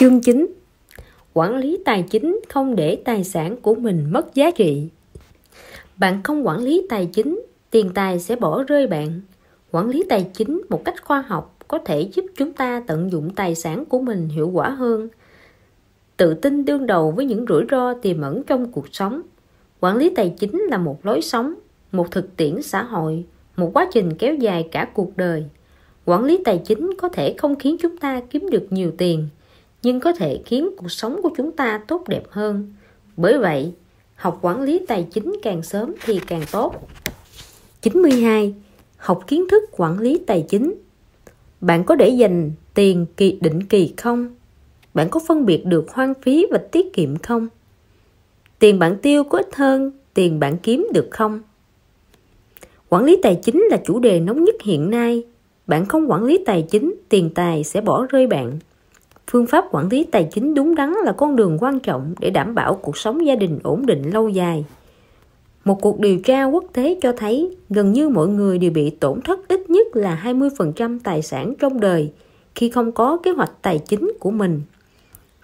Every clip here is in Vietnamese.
Chương 9 Quản lý tài chính không để tài sản của mình mất giá trị Bạn không quản lý tài chính, tiền tài sẽ bỏ rơi bạn. Quản lý tài chính một cách khoa học có thể giúp chúng ta tận dụng tài sản của mình hiệu quả hơn. Tự tin đương đầu với những rủi ro tiềm ẩn trong cuộc sống. Quản lý tài chính là một lối sống, một thực tiễn xã hội, một quá trình kéo dài cả cuộc đời. Quản lý tài chính có thể không khiến chúng ta kiếm được nhiều tiền, nhưng có thể khiến cuộc sống của chúng ta tốt đẹp hơn. Bởi vậy, học quản lý tài chính càng sớm thì càng tốt. 92. Học kiến thức quản lý tài chính Bạn có để dành tiền kỳ định kỳ không? Bạn có phân biệt được hoang phí và tiết kiệm không? Tiền bạn tiêu có ít hơn tiền bạn kiếm được không? Quản lý tài chính là chủ đề nóng nhất hiện nay. Bạn không quản lý tài chính, tiền tài sẽ bỏ rơi bạn. Phương pháp quản lý tài chính đúng đắn là con đường quan trọng để đảm bảo cuộc sống gia đình ổn định lâu dài. Một cuộc điều tra quốc tế cho thấy gần như mọi người đều bị tổn thất ít nhất là 20% tài sản trong đời khi không có kế hoạch tài chính của mình.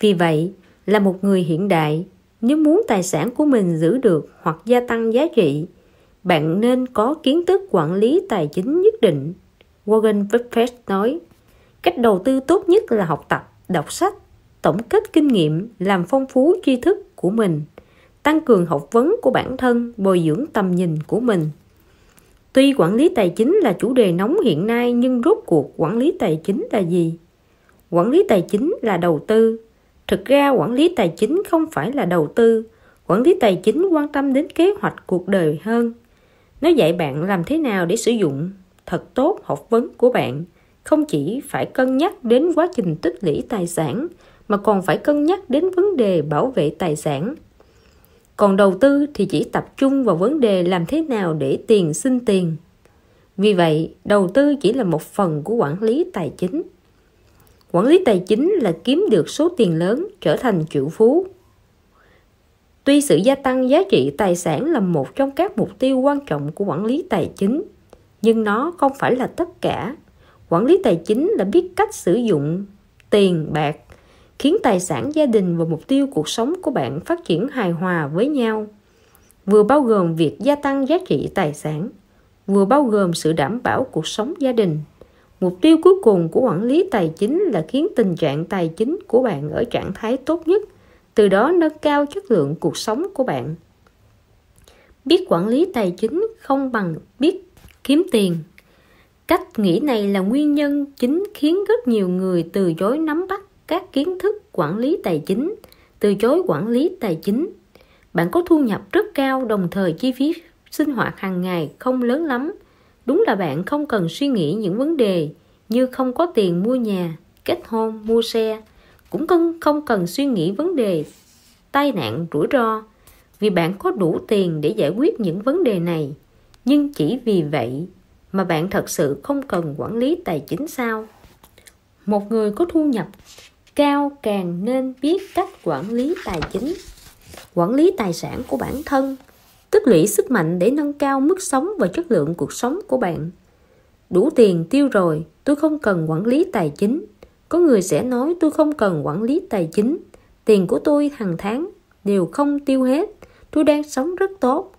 Vì vậy, là một người hiện đại, nếu muốn tài sản của mình giữ được hoặc gia tăng giá trị, bạn nên có kiến thức quản lý tài chính nhất định. Warren Buffett nói, cách đầu tư tốt nhất là học tập, đọc sách, tổng kết kinh nghiệm, làm phong phú tri thức của mình, tăng cường học vấn của bản thân, bồi dưỡng tầm nhìn của mình. Tuy quản lý tài chính là chủ đề nóng hiện nay nhưng rốt cuộc quản lý tài chính là gì? Quản lý tài chính là đầu tư. Thực ra quản lý tài chính không phải là đầu tư. Quản lý tài chính quan tâm đến kế hoạch cuộc đời hơn. Nó dạy bạn làm thế nào để sử dụng thật tốt học vấn của bạn không chỉ phải cân nhắc đến quá trình tích lũy tài sản, mà còn phải cân nhắc đến vấn đề bảo vệ tài sản. Còn đầu tư thì chỉ tập trung vào vấn đề làm thế nào để tiền sinh tiền. Vì vậy, đầu tư chỉ là một phần của quản lý tài chính. Quản lý tài chính là kiếm được số tiền lớn trở thành triệu phú. Tuy sự gia tăng giá trị tài sản là một trong các mục tiêu quan trọng của quản lý tài chính, nhưng nó không phải là tất cả quản lý tài chính là biết cách sử dụng tiền bạc, khiến tài sản gia đình và mục tiêu cuộc sống của bạn phát triển hài hòa với nhau. Vừa bao gồm việc gia tăng giá trị tài sản, vừa bao gồm sự đảm bảo cuộc sống gia đình. Mục tiêu cuối cùng của quản lý tài chính là khiến tình trạng tài chính của bạn ở trạng thái tốt nhất, từ đó nâng cao chất lượng cuộc sống của bạn. Biết quản lý tài chính không bằng biết kiếm tiền cách nghĩ này là nguyên nhân chính khiến rất nhiều người từ chối nắm bắt các kiến thức quản lý tài chính, từ chối quản lý tài chính. Bạn có thu nhập rất cao, đồng thời chi phí sinh hoạt hàng ngày không lớn lắm. Đúng là bạn không cần suy nghĩ những vấn đề như không có tiền mua nhà, kết hôn, mua xe. Cũng không cần suy nghĩ vấn đề tai nạn, rủi ro. Vì bạn có đủ tiền để giải quyết những vấn đề này. Nhưng chỉ vì vậy mà bạn thật sự không cần quản lý tài chính sao? Một người có thu nhập cao càng nên biết cách quản lý tài chính. Quản lý tài sản của bản thân, tích lũy sức mạnh để nâng cao mức sống và chất lượng cuộc sống của bạn. Đủ tiền tiêu rồi, tôi không cần quản lý tài chính. Có người sẽ nói tôi không cần quản lý tài chính. Tiền của tôi hàng tháng đều không tiêu hết. Tôi đang sống rất tốt.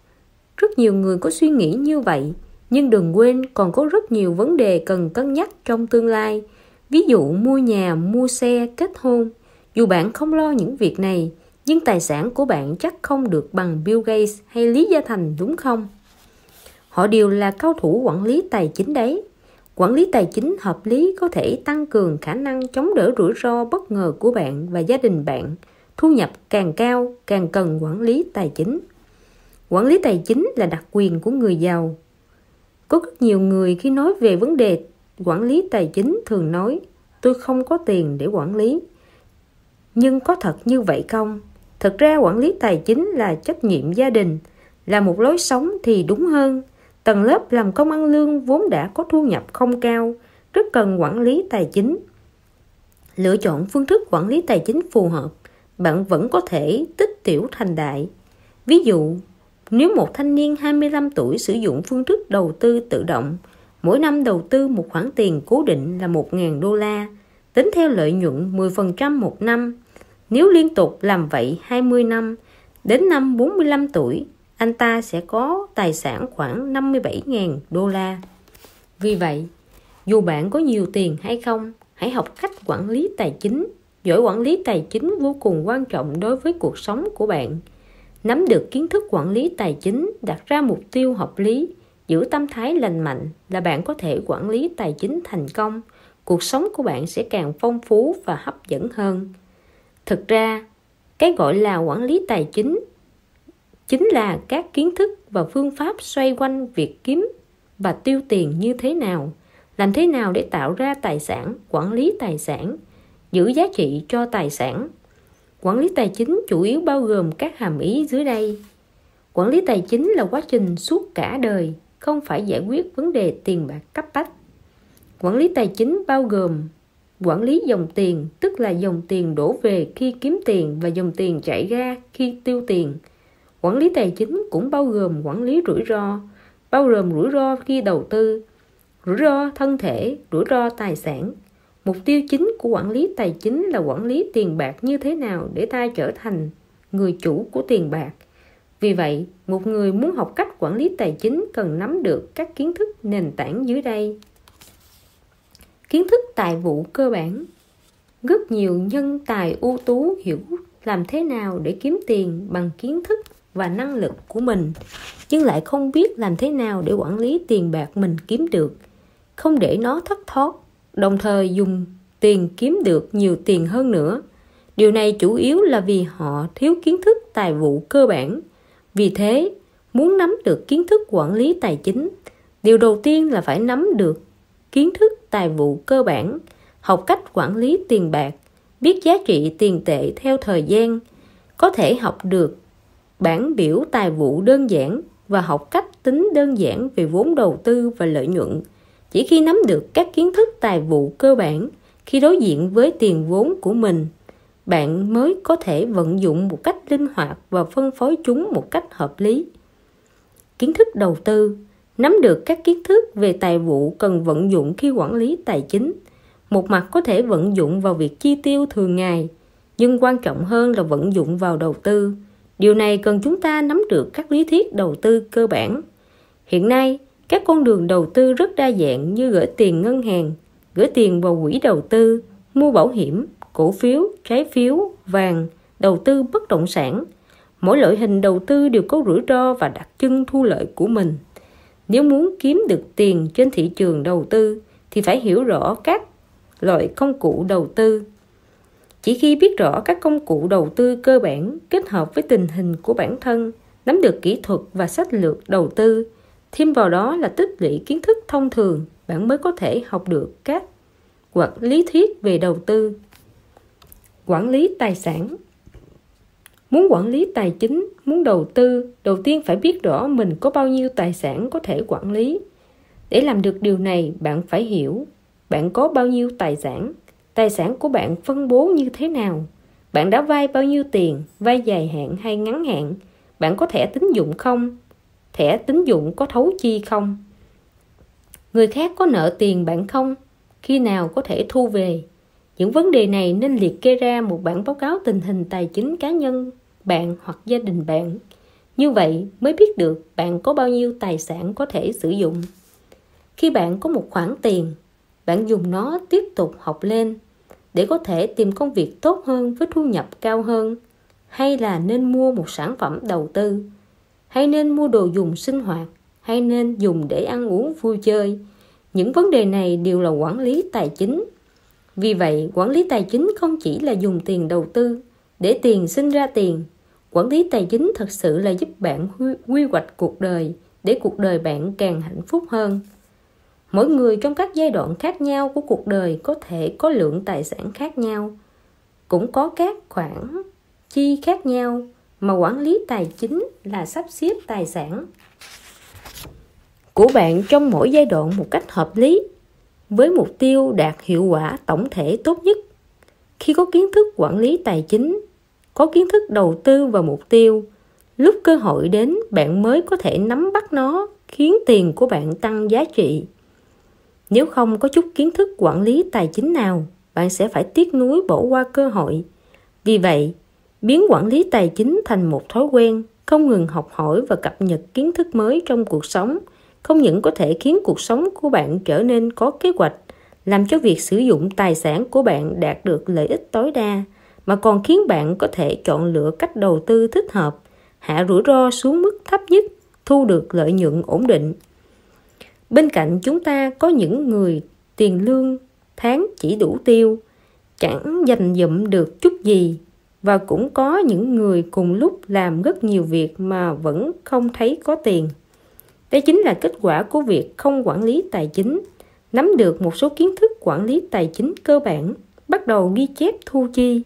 Rất nhiều người có suy nghĩ như vậy nhưng đừng quên còn có rất nhiều vấn đề cần cân nhắc trong tương lai ví dụ mua nhà, mua xe, kết hôn dù bạn không lo những việc này, nhưng tài sản của bạn chắc không được bằng Bill Gates hay Lý Gia Thành, đúng không? Họ đều là cao thủ quản lý tài chính đấy. Quản lý tài chính hợp lý có thể tăng cường khả năng chống đỡ rủi ro bất ngờ của bạn và gia đình bạn. Thu nhập càng cao, càng cần quản lý tài chính. Quản lý tài chính là đặc quyền của người giàu. Có rất nhiều người khi nói về vấn đề quản lý tài chính thường nói tôi không có tiền để quản lý. Nhưng có thật như vậy không? Thật ra quản lý tài chính là trách nhiệm gia đình, là một lối sống thì đúng hơn. Tầng lớp làm công ăn lương vốn đã có thu nhập không cao, rất cần quản lý tài chính. Lựa chọn phương thức quản lý tài chính phù hợp, bạn vẫn có thể tích tiểu thành đại. Ví dụ, nếu một thanh niên 25 tuổi sử dụng phương thức đầu tư tự động, mỗi năm đầu tư một khoản tiền cố định là 1.000 đô la, tính theo lợi nhuận 10% một năm. Nếu liên tục làm vậy 20 năm, đến năm 45 tuổi, anh ta sẽ có tài sản khoảng 57.000 đô la. Vì vậy, dù bạn có nhiều tiền hay không, hãy học cách quản lý tài chính. Giỏi quản lý tài chính vô cùng quan trọng đối với cuộc sống của bạn. Nắm được kiến thức quản lý tài chính, đặt ra mục tiêu hợp lý, giữ tâm thái lành mạnh là bạn có thể quản lý tài chính thành công. Cuộc sống của bạn sẽ càng phong phú và hấp dẫn hơn. Thực ra, cái gọi là quản lý tài chính chính là các kiến thức và phương pháp xoay quanh việc kiếm và tiêu tiền như thế nào làm thế nào để tạo ra tài sản quản lý tài sản giữ giá trị cho tài sản quản lý tài chính chủ yếu bao gồm các hàm ý dưới đây. Quản lý tài chính là quá trình suốt cả đời, không phải giải quyết vấn đề tiền bạc cấp bách. Quản lý tài chính bao gồm quản lý dòng tiền, tức là dòng tiền đổ về khi kiếm tiền và dòng tiền chạy ra khi tiêu tiền. Quản lý tài chính cũng bao gồm quản lý rủi ro, bao gồm rủi ro khi đầu tư, rủi ro thân thể, rủi ro tài sản mục tiêu chính của quản lý tài chính là quản lý tiền bạc như thế nào để ta trở thành người chủ của tiền bạc. Vì vậy, một người muốn học cách quản lý tài chính cần nắm được các kiến thức nền tảng dưới đây. Kiến thức tài vụ cơ bản. Rất nhiều nhân tài ưu tú hiểu làm thế nào để kiếm tiền bằng kiến thức và năng lực của mình, nhưng lại không biết làm thế nào để quản lý tiền bạc mình kiếm được. Không để nó thất thoát đồng thời dùng tiền kiếm được nhiều tiền hơn nữa. Điều này chủ yếu là vì họ thiếu kiến thức tài vụ cơ bản. Vì thế, muốn nắm được kiến thức quản lý tài chính, điều đầu tiên là phải nắm được kiến thức tài vụ cơ bản, học cách quản lý tiền bạc, biết giá trị tiền tệ theo thời gian, có thể học được bản biểu tài vụ đơn giản và học cách tính đơn giản về vốn đầu tư và lợi nhuận chỉ khi nắm được các kiến thức tài vụ cơ bản, khi đối diện với tiền vốn của mình, bạn mới có thể vận dụng một cách linh hoạt và phân phối chúng một cách hợp lý. Kiến thức đầu tư. Nắm được các kiến thức về tài vụ cần vận dụng khi quản lý tài chính. Một mặt có thể vận dụng vào việc chi tiêu thường ngày, nhưng quan trọng hơn là vận dụng vào đầu tư. Điều này cần chúng ta nắm được các lý thuyết đầu tư cơ bản. Hiện nay các con đường đầu tư rất đa dạng như gửi tiền ngân hàng, gửi tiền vào quỹ đầu tư, mua bảo hiểm, cổ phiếu, trái phiếu, vàng, đầu tư bất động sản. Mỗi loại hình đầu tư đều có rủi ro và đặc trưng thu lợi của mình. Nếu muốn kiếm được tiền trên thị trường đầu tư, thì phải hiểu rõ các loại công cụ đầu tư. Chỉ khi biết rõ các công cụ đầu tư cơ bản kết hợp với tình hình của bản thân, nắm được kỹ thuật và sách lược đầu tư thêm vào đó là tích lũy kiến thức thông thường bạn mới có thể học được các hoặc lý thuyết về đầu tư, quản lý tài sản. Muốn quản lý tài chính, muốn đầu tư, đầu tiên phải biết rõ mình có bao nhiêu tài sản có thể quản lý. Để làm được điều này, bạn phải hiểu bạn có bao nhiêu tài sản tài sản của bạn phân bố như thế nào. Bạn đã vay bao nhiêu tiền, vay dài hạn hay ngắn hạn, bạn có thẻ tín dụng không? Thẻ tín dụng có thấu chi không? Người khác có nợ tiền bạn không? Khi nào có thể thu về? Những vấn đề này nên liệt kê ra một bản báo cáo tình hình tài chính cá nhân, bạn hoặc gia đình bạn. Như vậy mới biết được bạn có bao nhiêu tài sản có thể sử dụng. Khi bạn có một khoản tiền, bạn dùng nó tiếp tục học lên để có thể tìm công việc tốt hơn với thu nhập cao hơn, hay là nên mua một sản phẩm đầu tư hay nên mua đồ dùng sinh hoạt. Hay nên dùng để ăn uống vui chơi. Những vấn đề này đều là quản lý tài chính. Vì vậy, quản lý tài chính không chỉ là dùng tiền đầu tư, để tiền sinh ra tiền. Quản lý tài chính thật sự là giúp bạn quy hoạch cuộc đời, để cuộc đời bạn càng hạnh phúc hơn. Mỗi người trong các giai đoạn khác nhau của cuộc đời có thể có lượng tài sản khác nhau, cũng có các khoản chi khác nhau mà quản lý tài chính là sắp xếp tài sản của bạn trong mỗi giai đoạn một cách hợp lý với mục tiêu đạt hiệu quả tổng thể tốt nhất khi có kiến thức quản lý tài chính có kiến thức đầu tư và mục tiêu lúc cơ hội đến bạn mới có thể nắm bắt nó khiến tiền của bạn tăng giá trị nếu không có chút kiến thức quản lý tài chính nào bạn sẽ phải tiếc nuối bỏ qua cơ hội. Vì vậy, biến quản lý tài chính thành một thói quen, không ngừng học hỏi và cập nhật kiến thức mới trong cuộc sống, không những có thể khiến cuộc sống của bạn trở nên có kế hoạch, làm cho việc sử dụng tài sản của bạn đạt được lợi ích tối đa, mà còn khiến bạn có thể chọn lựa cách đầu tư thích hợp, hạ rủi ro xuống mức thấp nhất, thu được lợi nhuận ổn định. Bên cạnh chúng ta có những người tiền lương tháng chỉ đủ tiêu, chẳng dành dụm được chút gì và cũng có những người cùng lúc làm rất nhiều việc mà vẫn không thấy có tiền. Đây chính là kết quả của việc không quản lý tài chính, nắm được một số kiến thức quản lý tài chính cơ bản, bắt đầu ghi chép thu chi,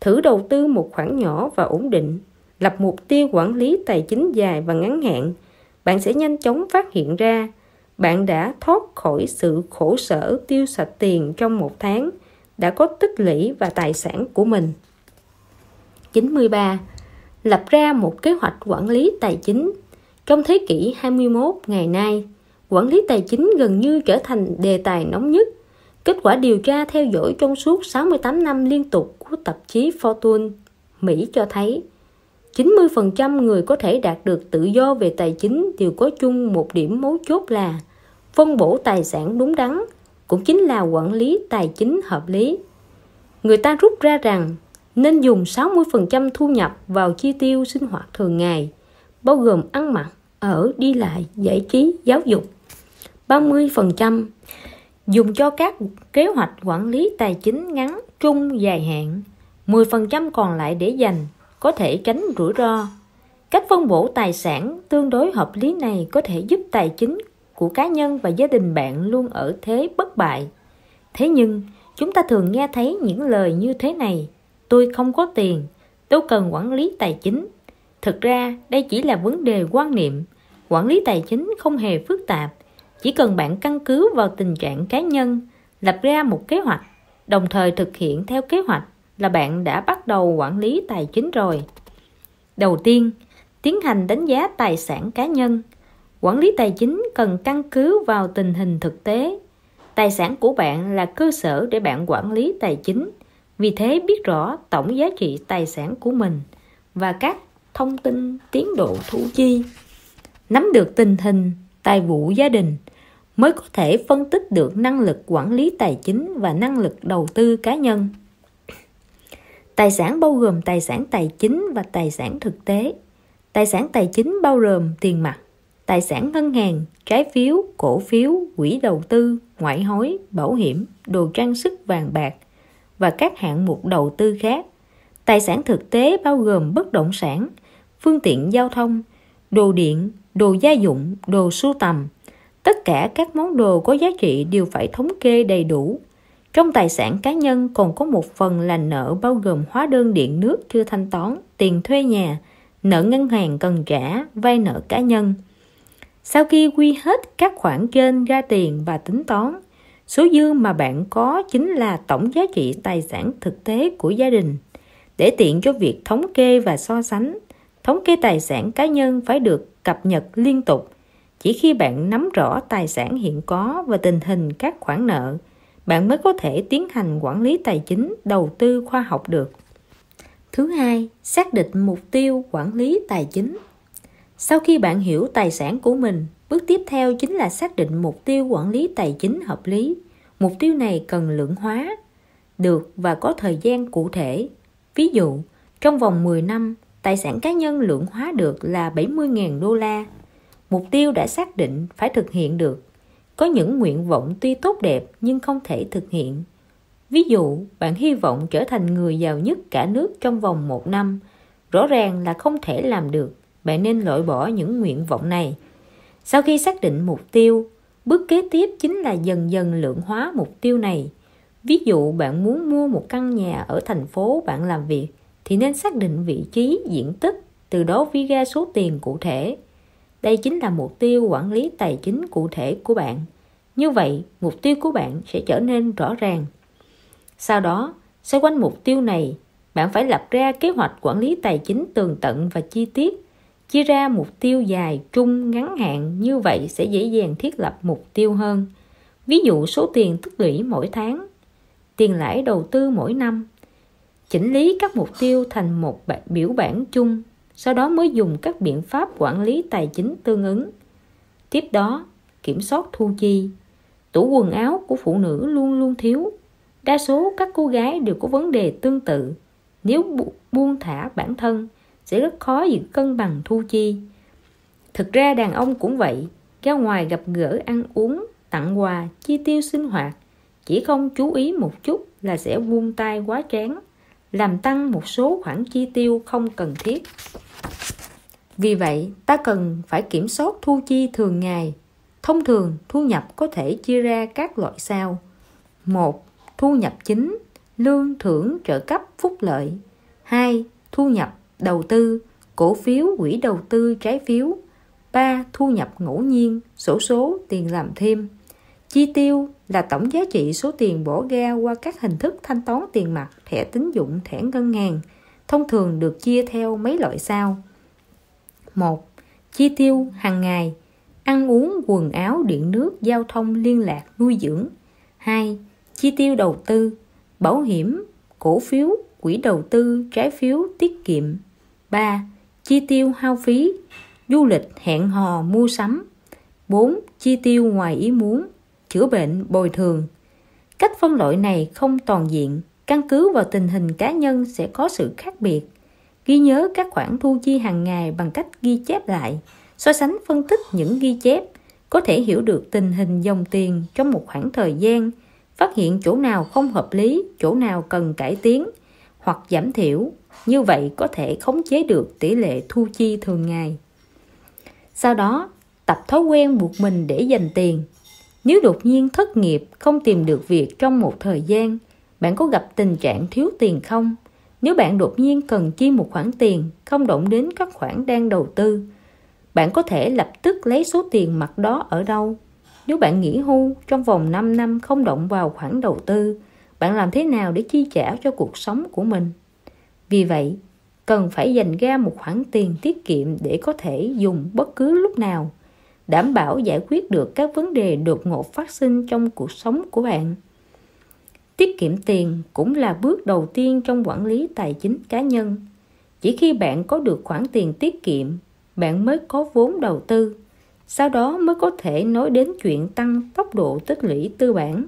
thử đầu tư một khoản nhỏ và ổn định, lập mục tiêu quản lý tài chính dài và ngắn hạn, bạn sẽ nhanh chóng phát hiện ra bạn đã thoát khỏi sự khổ sở tiêu sạch tiền trong một tháng, đã có tích lũy và tài sản của mình. 93. Lập ra một kế hoạch quản lý tài chính. Trong thế kỷ 21 ngày nay, quản lý tài chính gần như trở thành đề tài nóng nhất. Kết quả điều tra theo dõi trong suốt 68 năm liên tục của tạp chí Fortune Mỹ cho thấy 90% người có thể đạt được tự do về tài chính đều có chung một điểm mấu chốt là phân bổ tài sản đúng đắn, cũng chính là quản lý tài chính hợp lý. Người ta rút ra rằng nên dùng 60% thu nhập vào chi tiêu sinh hoạt thường ngày, bao gồm ăn mặc, ở, đi lại, giải trí, giáo dục. 30% dùng cho các kế hoạch quản lý tài chính ngắn, trung, dài hạn. 10% còn lại để dành, có thể tránh rủi ro. Cách phân bổ tài sản tương đối hợp lý này có thể giúp tài chính của cá nhân và gia đình bạn luôn ở thế bất bại. Thế nhưng, chúng ta thường nghe thấy những lời như thế này tôi không có tiền tôi cần quản lý tài chính. Thực ra, đây chỉ là vấn đề quan niệm. Quản lý tài chính không hề phức tạp, chỉ cần bạn căn cứ vào tình trạng cá nhân, lập ra một kế hoạch, đồng thời thực hiện theo kế hoạch là bạn đã bắt đầu quản lý tài chính rồi. Đầu tiên, tiến hành đánh giá tài sản cá nhân. Quản lý tài chính cần căn cứ vào tình hình thực tế. Tài sản của bạn là cơ sở để bạn quản lý tài chính vì thế biết rõ tổng giá trị tài sản của mình và các thông tin tiến độ thu chi. Nắm được tình hình, tài vụ gia đình mới có thể phân tích được năng lực quản lý tài chính và năng lực đầu tư cá nhân. Tài sản bao gồm tài sản tài chính và tài sản thực tế. Tài sản tài chính bao gồm tiền mặt, tài sản ngân hàng, trái phiếu, cổ phiếu, quỹ đầu tư, ngoại hối, bảo hiểm, đồ trang sức vàng bạc và các hạng mục đầu tư khác. Tài sản thực tế bao gồm bất động sản, phương tiện giao thông, đồ điện, đồ gia dụng, đồ sưu tầm. Tất cả các món đồ có giá trị đều phải thống kê đầy đủ. Trong tài sản cá nhân còn có một phần là nợ bao gồm hóa đơn điện nước chưa thanh toán, tiền thuê nhà, nợ ngân hàng cần trả, vay nợ cá nhân. Sau khi quy hết các khoản trên ra tiền và tính toán, Số dư mà bạn có chính là tổng giá trị tài sản thực tế của gia đình. Để tiện cho việc thống kê và so sánh, thống kê tài sản cá nhân phải được cập nhật liên tục. Chỉ khi bạn nắm rõ tài sản hiện có và tình hình các khoản nợ, bạn mới có thể tiến hành quản lý tài chính đầu tư khoa học được. Thứ hai, xác định mục tiêu quản lý tài chính. Sau khi bạn hiểu tài sản của mình, Bước tiếp theo chính là xác định mục tiêu quản lý tài chính hợp lý. Mục tiêu này cần lượng hóa được và có thời gian cụ thể. Ví dụ, trong vòng 10 năm, tài sản cá nhân lượng hóa được là 70.000 đô la. Mục tiêu đã xác định phải thực hiện được. Có những nguyện vọng tuy tốt đẹp nhưng không thể thực hiện. Ví dụ, bạn hy vọng trở thành người giàu nhất cả nước trong vòng một năm. Rõ ràng là không thể làm được. Bạn nên loại bỏ những nguyện vọng này. Sau khi xác định mục tiêu, bước kế tiếp chính là dần dần lượng hóa mục tiêu này. Ví dụ bạn muốn mua một căn nhà ở thành phố bạn làm việc thì nên xác định vị trí, diện tích, từ đó viết ra số tiền cụ thể. Đây chính là mục tiêu quản lý tài chính cụ thể của bạn. Như vậy, mục tiêu của bạn sẽ trở nên rõ ràng. Sau đó, xoay quanh mục tiêu này, bạn phải lập ra kế hoạch quản lý tài chính tường tận và chi tiết chia ra mục tiêu dài, trung, ngắn hạn, như vậy sẽ dễ dàng thiết lập mục tiêu hơn. Ví dụ số tiền tích lũy mỗi tháng, tiền lãi đầu tư mỗi năm. Chỉnh lý các mục tiêu thành một biểu bản chung, sau đó mới dùng các biện pháp quản lý tài chính tương ứng. Tiếp đó, kiểm soát thu chi. Tủ quần áo của phụ nữ luôn luôn thiếu. Đa số các cô gái đều có vấn đề tương tự. Nếu buông thả bản thân sẽ rất khó giữ cân bằng thu chi. Thực ra đàn ông cũng vậy ra ngoài gặp gỡ ăn uống tặng quà chi tiêu sinh hoạt chỉ không chú ý một chút là sẽ buông tay quá chán, làm tăng một số khoản chi tiêu không cần thiết. Vì vậy ta cần phải kiểm soát thu chi thường ngày. Thông thường thu nhập có thể chia ra các loại sau một thu nhập chính lương thưởng trợ cấp phúc lợi. Hai thu nhập đầu tư cổ phiếu quỹ đầu tư trái phiếu 3. Thu nhập ngẫu nhiên, sổ số, tiền làm thêm. Chi tiêu là tổng giá trị số tiền bỏ ra qua các hình thức thanh toán tiền mặt, thẻ tín dụng, thẻ ngân hàng, thông thường được chia theo mấy loại sau. 1. Chi tiêu hàng ngày, ăn uống, quần áo, điện nước, giao thông, liên lạc, nuôi dưỡng. 2. Chi tiêu đầu tư, bảo hiểm, cổ phiếu, quỹ đầu tư, trái phiếu, tiết kiệm. 3. Chi tiêu hao phí, du lịch, hẹn hò, mua sắm. 4. Chi tiêu ngoài ý muốn, chữa bệnh, bồi thường. Cách phân loại này không toàn diện, căn cứ vào tình hình cá nhân sẽ có sự khác biệt. Ghi nhớ các khoản thu chi hàng ngày bằng cách ghi chép lại, so sánh phân tích những ghi chép, có thể hiểu được tình hình dòng tiền trong một khoảng thời gian, phát hiện chỗ nào không hợp lý, chỗ nào cần cải tiến hoặc giảm thiểu. Như vậy có thể khống chế được tỷ lệ thu chi thường ngày. Sau đó, tập thói quen buộc mình để dành tiền. Nếu đột nhiên thất nghiệp, không tìm được việc trong một thời gian, bạn có gặp tình trạng thiếu tiền không? Nếu bạn đột nhiên cần chi một khoản tiền, không động đến các khoản đang đầu tư, bạn có thể lập tức lấy số tiền mặt đó ở đâu? Nếu bạn nghỉ hưu trong vòng 5 năm không động vào khoản đầu tư, bạn làm thế nào để chi trả cho cuộc sống của mình? Vì vậy, cần phải dành ra một khoản tiền tiết kiệm để có thể dùng bất cứ lúc nào đảm bảo giải quyết được các vấn đề đột ngột phát sinh trong cuộc sống của bạn. Tiết kiệm tiền cũng là bước đầu tiên trong quản lý tài chính cá nhân. Chỉ khi bạn có được khoản tiền tiết kiệm bạn mới có vốn đầu tư sau đó mới có thể nói đến chuyện tăng tốc độ tích lũy tư bản.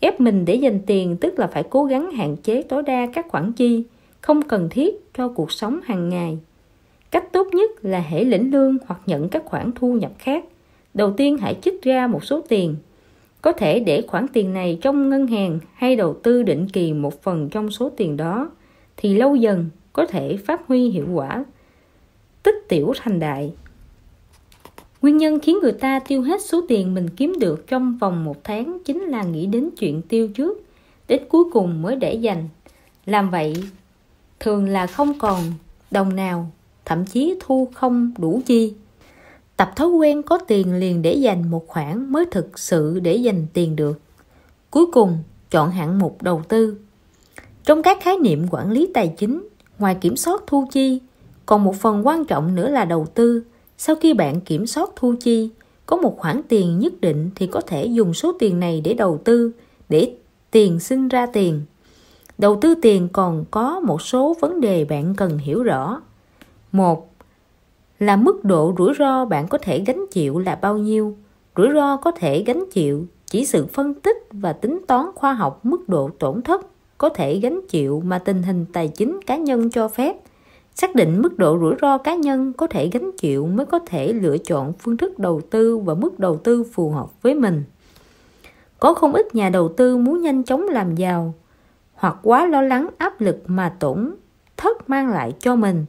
Ép mình để dành tiền tức là phải cố gắng hạn chế tối đa các khoản chi không cần thiết cho cuộc sống hàng ngày. Cách tốt nhất là hãy lĩnh lương hoặc nhận các khoản thu nhập khác. Đầu tiên hãy trích ra một số tiền. Có thể để khoản tiền này trong ngân hàng hay đầu tư định kỳ một phần trong số tiền đó thì lâu dần có thể phát huy hiệu quả tích tiểu thành đại. Nguyên nhân khiến người ta tiêu hết số tiền mình kiếm được trong vòng một tháng chính là nghĩ đến chuyện tiêu trước, đến cuối cùng mới để dành. Làm vậy thường là không còn đồng nào, thậm chí thu không đủ chi. Tập thói quen có tiền liền để dành một khoản mới thực sự để dành tiền được. Cuối cùng, chọn hạng mục đầu tư. Trong các khái niệm quản lý tài chính, ngoài kiểm soát thu chi, còn một phần quan trọng nữa là đầu tư. Sau khi bạn kiểm soát thu chi, có một khoản tiền nhất định thì có thể dùng số tiền này để đầu tư, để tiền sinh ra tiền. Đầu tư tiền còn có một số vấn đề bạn cần hiểu rõ. Một, là mức độ rủi ro bạn có thể gánh chịu là bao nhiêu. Rủi ro có thể gánh chịu chỉ sự phân tích và tính toán khoa học mức độ tổn thất có thể gánh chịu mà tình hình tài chính cá nhân cho phép. Xác định mức độ rủi ro cá nhân có thể gánh chịu mới có thể lựa chọn phương thức đầu tư và mức đầu tư phù hợp với mình. Có không ít nhà đầu tư muốn nhanh chóng làm giàu hoặc quá lo lắng áp lực mà tổn thất mang lại cho mình.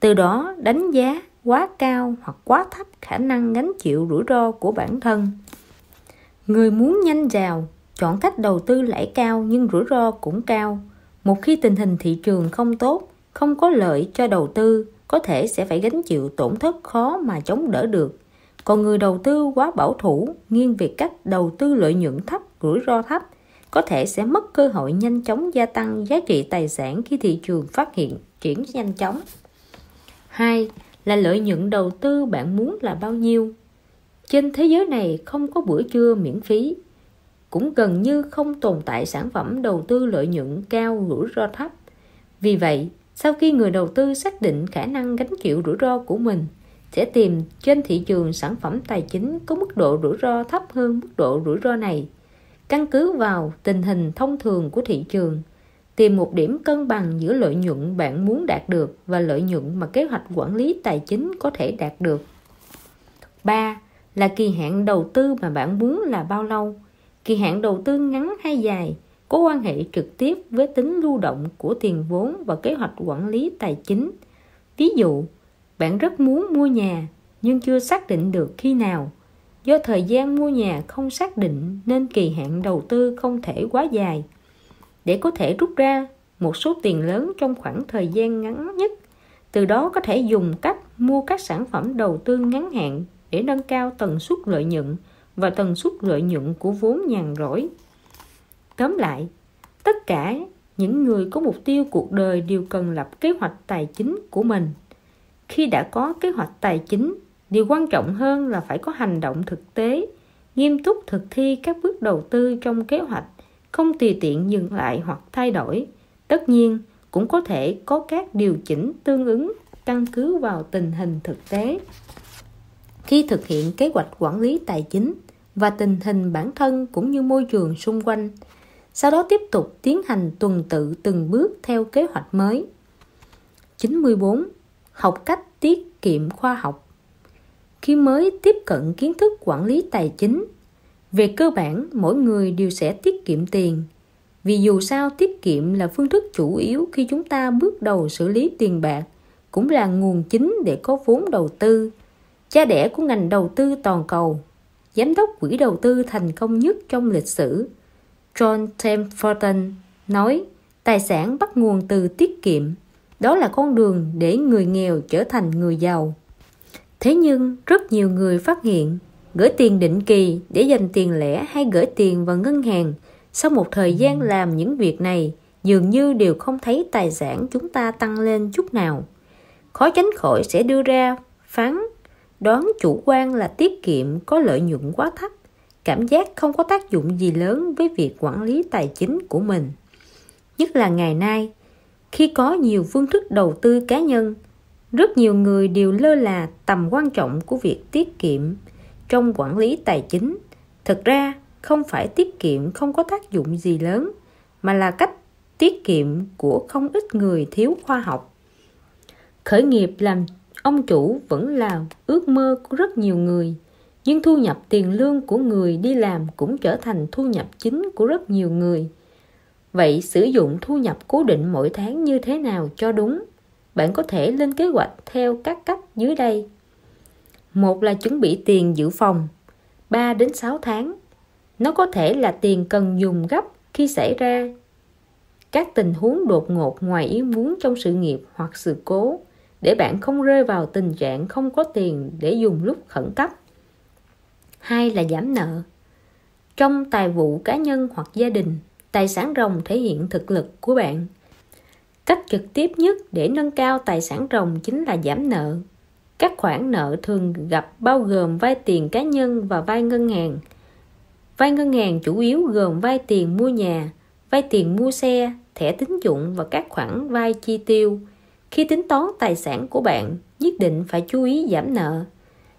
Từ đó, đánh giá quá cao hoặc quá thấp khả năng gánh chịu rủi ro của bản thân. Người muốn nhanh giàu, chọn cách đầu tư lãi cao nhưng rủi ro cũng cao. Một khi tình hình thị trường không tốt, không có lợi cho đầu tư, có thể sẽ phải gánh chịu tổn thất khó mà chống đỡ được. Còn người đầu tư quá bảo thủ, nghiêng về cách đầu tư lợi nhuận thấp, rủi ro thấp có thể sẽ mất cơ hội nhanh chóng gia tăng giá trị tài sản khi thị trường phát hiện chuyển nhanh chóng. Hai là lợi nhuận đầu tư bạn muốn là bao nhiêu. Trên thế giới này không có bữa trưa miễn phí. cũng gần như không tồn tại sản phẩm đầu tư lợi nhuận cao rủi ro thấp. Vì vậy, sau khi người đầu tư xác định khả năng gánh chịu rủi ro của mình, sẽ tìm trên thị trường sản phẩm tài chính có mức độ rủi ro thấp hơn mức độ rủi ro này. Căn cứ vào tình hình thông thường của thị trường, tìm một điểm cân bằng giữa lợi nhuận bạn muốn đạt được và lợi nhuận mà kế hoạch quản lý tài chính có thể đạt được. 3. Là kỳ hạn đầu tư mà bạn muốn là bao lâu? Kỳ hạn đầu tư ngắn hay dài có quan hệ trực tiếp với tính lưu động của tiền vốn và kế hoạch quản lý tài chính. Ví dụ, bạn rất muốn mua nhà nhưng chưa xác định được khi nào. Do thời gian mua nhà không xác định nên kỳ hạn đầu tư không thể quá dài. Để có thể rút ra một số tiền lớn trong khoảng thời gian ngắn nhất, từ đó có thể dùng cách mua các sản phẩm đầu tư ngắn hạn để nâng cao tần suất lợi nhuận và tần suất lợi nhuận của vốn nhàn rỗi. Tóm lại, tất cả những người có mục tiêu cuộc đời đều cần lập kế hoạch tài chính của mình. Khi đã có kế hoạch tài chính, điều quan trọng hơn là phải có hành động thực tế, nghiêm túc thực thi các bước đầu tư trong kế hoạch, không tùy tiện dừng lại hoặc thay đổi. Tất nhiên, cũng có thể có các điều chỉnh tương ứng căn cứ vào tình hình thực tế. Khi thực hiện kế hoạch quản lý tài chính và tình hình bản thân cũng như môi trường xung quanh, sau đó tiếp tục tiến hành tuần tự từng bước theo kế hoạch mới. 94. Học cách tiết kiệm khoa học khi mới tiếp cận kiến thức quản lý tài chính, về cơ bản mỗi người đều sẽ tiết kiệm tiền. Vì dù sao tiết kiệm là phương thức chủ yếu khi chúng ta bước đầu xử lý tiền bạc, cũng là nguồn chính để có vốn đầu tư. Cha đẻ của ngành đầu tư toàn cầu, giám đốc quỹ đầu tư thành công nhất trong lịch sử, John Templeton nói tài sản bắt nguồn từ tiết kiệm. Đó là con đường để người nghèo trở thành người giàu. Thế nhưng rất nhiều người phát hiện gửi tiền định kỳ để dành tiền lẻ hay gửi tiền vào ngân hàng sau một thời gian làm những việc này dường như đều không thấy tài sản chúng ta tăng lên chút nào. Khó tránh khỏi sẽ đưa ra phán đoán chủ quan là tiết kiệm có lợi nhuận quá thấp cảm giác không có tác dụng gì lớn với việc quản lý tài chính của mình nhất là ngày nay khi có nhiều phương thức đầu tư cá nhân rất nhiều người đều lơ là tầm quan trọng của việc tiết kiệm trong quản lý tài chính. Thực ra, không phải tiết kiệm không có tác dụng gì lớn, mà là cách tiết kiệm của không ít người thiếu khoa học. Khởi nghiệp làm ông chủ vẫn là ước mơ của rất nhiều người, nhưng thu nhập tiền lương của người đi làm cũng trở thành thu nhập chính của rất nhiều người. Vậy sử dụng thu nhập cố định mỗi tháng như thế nào cho đúng? Bạn có thể lên kế hoạch theo các cách dưới đây. Một là chuẩn bị tiền dự phòng 3 đến 6 tháng. Nó có thể là tiền cần dùng gấp khi xảy ra. Các tình huống đột ngột ngoài ý muốn trong sự nghiệp hoặc sự cố, để bạn không rơi vào tình trạng không có tiền để dùng lúc khẩn cấp. Hai là giảm nợ. Trong tài vụ cá nhân hoặc gia đình, tài sản ròng thể hiện thực lực của bạn cách trực tiếp nhất để nâng cao tài sản ròng chính là giảm nợ. Các khoản nợ thường gặp bao gồm vay tiền cá nhân và vay ngân hàng. Vay ngân hàng chủ yếu gồm vay tiền mua nhà, vay tiền mua xe, thẻ tín dụng và các khoản vay chi tiêu. Khi tính toán tài sản của bạn, nhất định phải chú ý giảm nợ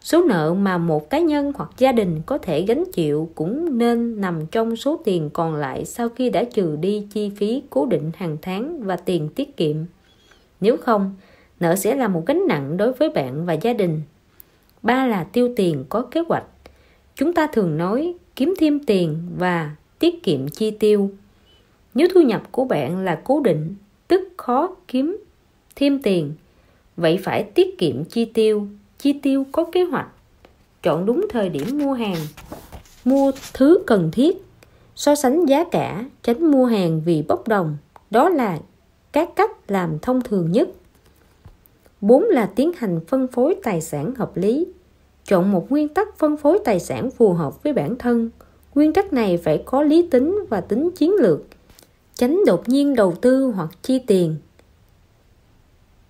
số nợ mà một cá nhân hoặc gia đình có thể gánh chịu cũng nên nằm trong số tiền còn lại sau khi đã trừ đi chi phí cố định hàng tháng và tiền tiết kiệm. Nếu không, nợ sẽ là một gánh nặng đối với bạn và gia đình. Ba là tiêu tiền có kế hoạch. Chúng ta thường nói kiếm thêm tiền và tiết kiệm chi tiêu. Nếu thu nhập của bạn là cố định, tức khó kiếm thêm tiền, vậy phải tiết kiệm chi tiêu chi tiêu có kế hoạch chọn đúng thời điểm mua hàng, mua thứ cần thiết, so sánh giá cả, tránh mua hàng vì bốc đồng. Đó là các cách làm thông thường nhất. Bốn là tiến hành phân phối tài sản hợp lý. Chọn một nguyên tắc phân phối tài sản phù hợp với bản thân. Nguyên tắc này phải có lý tính và tính chiến lược. Tránh đột nhiên đầu tư hoặc chi tiền.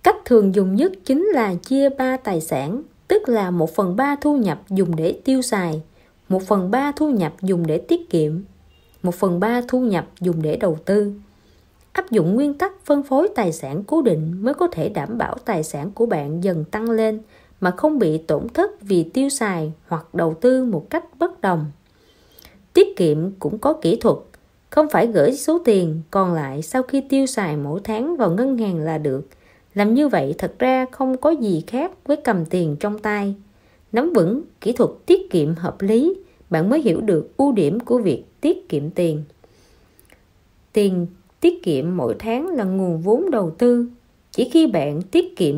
Cách thường dùng nhất chính là chia ba tài sản, tức là một phần ba thu nhập dùng để tiêu xài, một phần ba thu nhập dùng để tiết kiệm, một phần ba thu nhập dùng để đầu tư. Áp dụng nguyên tắc phân phối tài sản cố định mới có thể đảm bảo tài sản của bạn dần tăng lên mà không bị tổn thất vì tiêu xài hoặc đầu tư một cách bất đồng. Tiết kiệm cũng có kỹ thuật không phải gửi số tiền còn lại sau khi tiêu xài mỗi tháng vào ngân hàng là được làm như vậy thật ra không có gì khác với cầm tiền trong tay. Nắm vững kỹ thuật tiết kiệm hợp lý, bạn mới hiểu được ưu điểm của việc tiết kiệm tiền. Tiền tiết kiệm mỗi tháng là nguồn vốn đầu tư. Chỉ khi bạn tiết kiệm,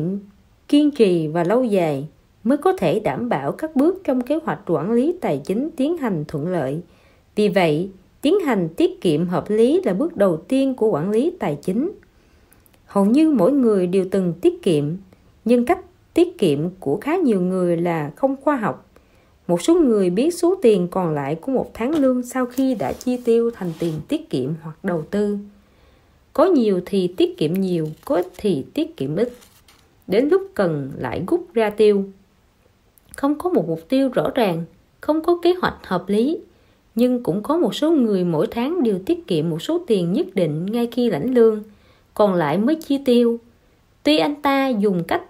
kiên trì và lâu dài mới có thể đảm bảo các bước trong kế hoạch quản lý tài chính tiến hành thuận lợi. Vì vậy, tiến hành tiết kiệm hợp lý là bước đầu tiên của quản lý tài chính hầu như mỗi người đều từng tiết kiệm, nhưng cách tiết kiệm của khá nhiều người là không khoa học. Một số người biết số tiền còn lại của một tháng lương sau khi đã chi tiêu thành tiền tiết kiệm hoặc đầu tư. Có nhiều thì tiết kiệm nhiều, có ít thì tiết kiệm ít. Đến lúc cần lại rút ra tiêu. Không có một mục tiêu rõ ràng, không có kế hoạch hợp lý, nhưng cũng có một số người mỗi tháng đều tiết kiệm một số tiền nhất định ngay khi lãnh lương còn lại mới chi tiêu. Tuy anh ta dùng cách